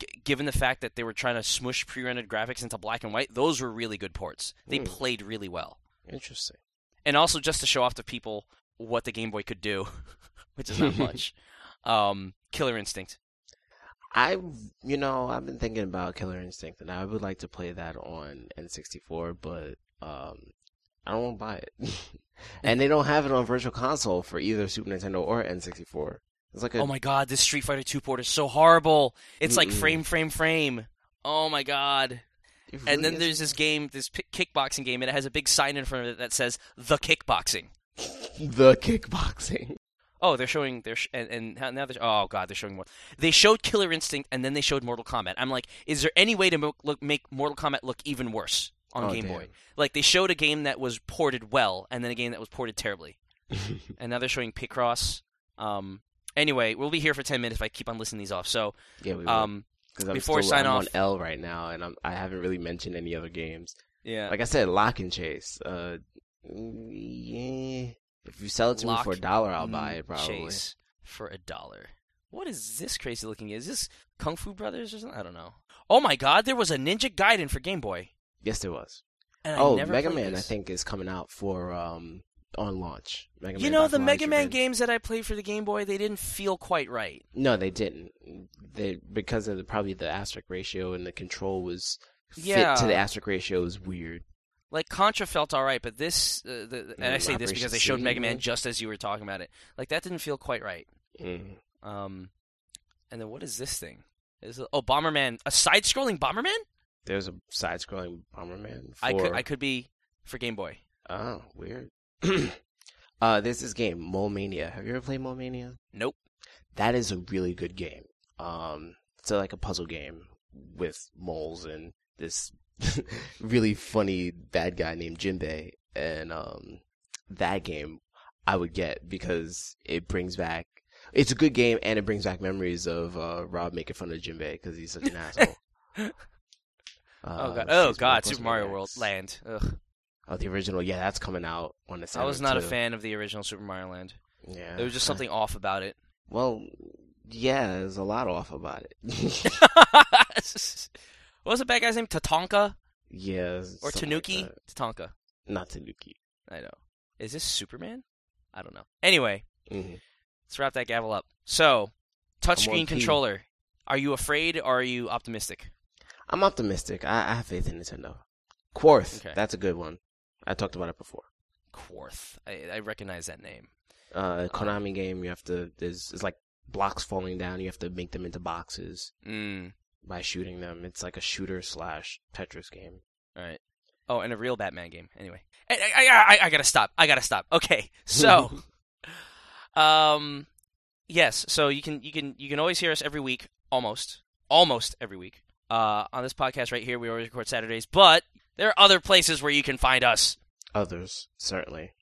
g- given the fact that they were trying to smush pre-rendered graphics into black and white, those were really good ports. They Hmm. played really well. Interesting. and also just to show off to people what the Game Boy could do, which is not much. Um, Killer Instinct. I, you know, I've been thinking about Killer Instinct, and I would like to play that on N64, but um, I don't want to buy it. and they don't have it on Virtual Console for either Super Nintendo or N64. It's like a, Oh my god, this Street Fighter 2 port is so horrible. It's like Mm-mm. frame, frame, frame. Oh my god. it And then is- there's this game, this kickboxing game, and it has a big sign in front of it that says "The Kickboxing." the kickboxing. Oh, they're showing they're sh- and, and now- they're oh god, they're showing more. They showed Killer Instinct and then they showed Mortal Kombat. I'm like, is there any way to mo- look, make Mortal Kombat look even worse on Oh, Game damn. Boy? Like they showed a game that was ported well and then a game that was ported terribly. and now they're showing Picross. Um, anyway, we'll be here for ten minutes if I keep on listing these off. So, yeah, we um, I'm before I still, sign I'm off- on L right now, and I'm I haven't really mentioned any other games. yeah, Like I said, Lock and Chase. Uh, yeah. If you sell it to me for a dollar, I'll buy it probably. Chase for a dollar. What is this crazy looking? Is this Kung Fu Brothers or something? I don't know. Oh my God, there was a Ninja Gaiden for Game Boy. Yes, there was. And oh, Mega Man, I think, is coming out for um on launch. Mega You Man know, the Mega Man games that I played for the Game Boy, they didn't feel quite right. No, they didn't. They because of the, probably the aspect ratio and the control was fit Yeah. to the aspect ratio was weird. Like Contra felt all right, but this, uh, the, and I say this because they showed Mega Man just as you were talking about it. Like that didn't feel quite right. Mm. Um, and then what is this thing? Is it, oh Bomberman, a side-scrolling Bomberman? There's a side-scrolling Bomberman. For, I could, I could be for Game Boy. Oh, weird. uh, there's this game, Mole Mania. Have you ever played Mole Mania? Nope. That is a really good game. Um, it's a, like a puzzle game with moles and this really funny bad guy named Jinbei. And um, that game I would get because it brings back. It's a good game and it brings back memories of uh, Rob making fun of Jinbei because he's such an asshole. oh Uh, god, oh god, Super Mario World Land. Ugh. Oh, the original. Yeah, that's coming out on the. I was 7th, not a fan of the original Super Mario Land. Yeah, There was just something off about it. Well, yeah, there's a lot off about it. what was the bad guy's name? Tatanka yeah, or something like Tanuki? Tatanka. Not Tanuki. I know. Is this Superman? I don't know. Anyway, hmm let's wrap that gavel up. So, touchscreen P. controller. Are you afraid or are you optimistic? I'm optimistic. I, I have faith in Nintendo. Quarth, Okay. that's a good one. I talked about it before. Quarth. I, I recognize that name. Uh, Konami game. You have to. There's it's like blocks falling down. You have to make them into boxes Mm. By shooting them. It's like a shooter slash Tetris game. All right. Oh, and a real Batman game. Anyway, I, I, I, I gotta stop. I gotta stop. Okay, so, um, yes. So you can you can you can always hear us every week, almost almost every week, uh, on this podcast right here. We always record Saturdays, but there are other places where you can find us. Others certainly.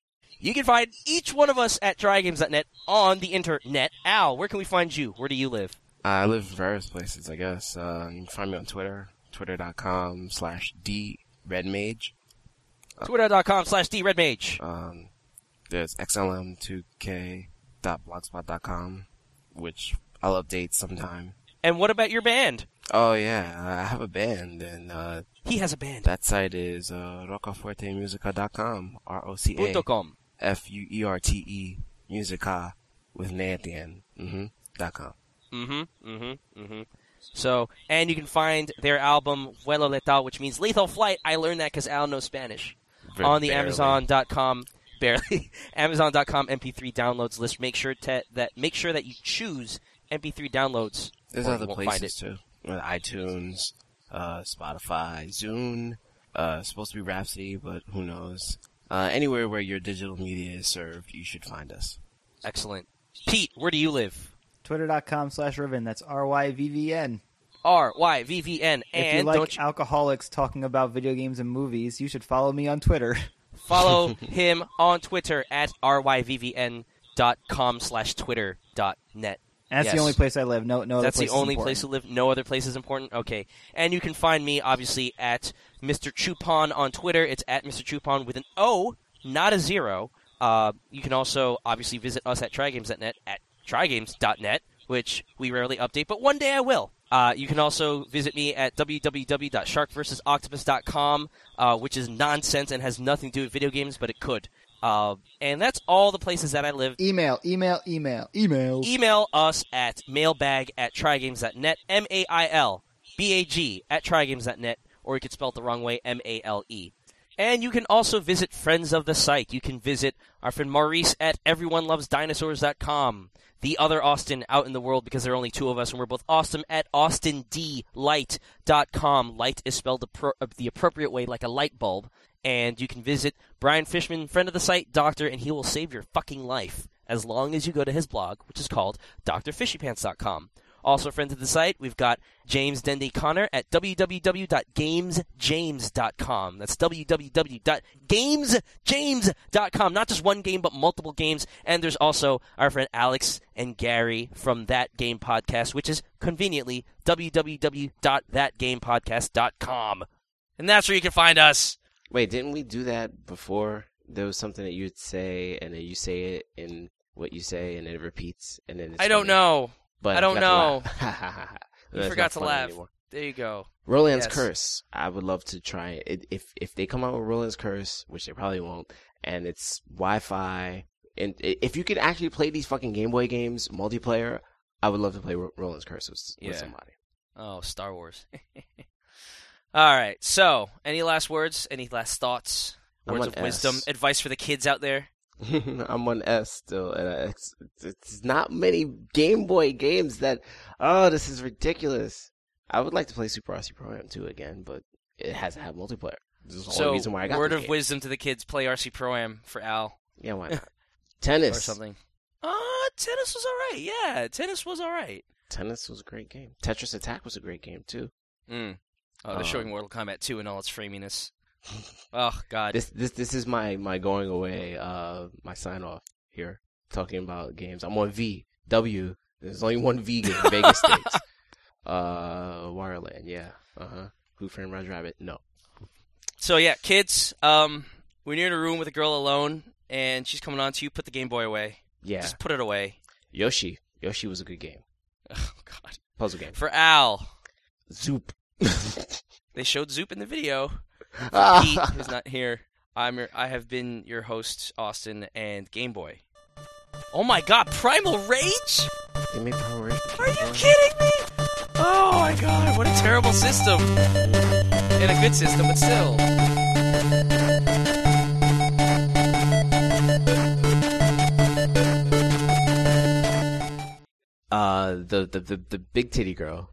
You can find each one of us at trygames.net on the internet. Al, where can we find you? Where do you live? I live in various places, I guess. Uh, you can find me on Twitter, twitter.com slash dredmage. Twitter.com slash dredmage. Um, there's xlm2k.blogspot.com, which I'll update sometime. And what about your band? Oh yeah, I have a band, and uh, He has a band. that site is uh, rocafuertemusica.com, R-O-C-A com. F-U-E-R-T-E musica with an A at the end. Mm-hmm. Dot com. Mm-hmm. Mm-hmm. Mm-hmm. So, and you can find their album Vuelo Letal, which means lethal flight. I learned that because Al knows Spanish. Very on the barely. Amazon.com, barely Amazon.com MP3 downloads list. Make sure to, that make sure that you choose MP3 downloads. There's other places too. ITunes, uh, Spotify, Zune. Uh, supposed to be Rhapsody, but who knows? Uh, anywhere where your digital media is served, you should find us. Excellent. Pete, where do you live? Twitter.com slash Ryvvn. That's R Y V V N. R Y V V N. If you like you alcoholics talking about video games and movies, you should follow me on Twitter. follow him on Twitter at ryvvn dot com slash twitter dot net. And that's Yes. the only place I live. No, no. other That's the only place to live. No other place is important. Okay, and you can find me obviously at Mr. Chupon on Twitter. It's at Mr. Chupon with an O, not a zero. Uh, you can also obviously visit us at trygames.net at trygames.net, which we rarely update, but one day I will. Uh, you can also visit me at www.sharkversusoctopus.com, uh, which is nonsense and has nothing to do with video games, but it could. Uh, and that's all the places that I live. Email, email, email, email. Email us at mailbag at trygames.net, M A I L B A G at trygames.net, or you could spell it the wrong way, M A L E. And you can also visit friends of the site. You can visit our friend Maurice at everyonelovesdinosaurs.com. The other Austin out in the world because there are only two of us, and we're both awesome at austindlight.com. Light is spelled appro- uh, the appropriate way, like a light bulb. And you can visit Brian Fishman, friend of the site, doctor, and he will save your fucking life as long as you go to his blog, which is called drfishypants.com. Also, friends of the site, we've got James Dendy Connor at www.gamesjames.com. That's www.gamesjames.com. Not just one game, but multiple games. And there's also our friend Alex and Gary from That Game Podcast, which is conveniently www.thatgamepodcast.com. And that's where you can find us. Wait, didn't we do that before? There was something that you'd say, and then you say it in what you say, and it repeats, and then it's I don't funny. know. But I don't know. You forgot to laugh. anymore. There you go. Rolan's Yes. Curse. I would love to try it. If if they come out with Rolan's Curse, which they probably won't, and it's Wi-Fi, and if you could actually play these fucking Game Boy games multiplayer, I would love to play Rolan's Curse with, with somebody. Oh, Star Wars. All right. So, any last words? Any last thoughts? Words of wisdom? Advice for the kids out there? I'm on S still, and it's, it's not many Game Boy games that. Oh, this is ridiculous. I would like to play Super RC Pro Am 2 again, but it hasn't had multiplayer. This is the so, only reason why I got word of game. wisdom to the kids: play RC Pro Am for Al Yeah, why not? Tennis or something. Uh, tennis was all right. Yeah, tennis was all right. Tennis was a great game. Tetris Attack was a great game too. Mm. Oh, they're Uh, showing Mortal Kombat 2 and all its framiness. Oh God. This this this is my my going away uh my sign off here talking about games. I'm on V W. There's only one V game, Vegas Stakes. Uh, Wario Land, yeah. Uh huh. Who Framed Roger Rabbit? No. So yeah, kids. Um, when you're in a room with a girl alone and she's coming on to you, put the Game Boy away. Yeah. Just put it away. Yoshi. Yoshi was a good game. Oh God. Puzzle game. For Al, Zoop. they showed Zoop in the video. Pete, who's not here. I'm your, I have been your host, Austin, and Game Boy. Oh my God, Primal Rage? They made Power Rangers. Are you kidding me? Oh my God, what a terrible system. And a good system, but still. Uh, the, the the the big titty girl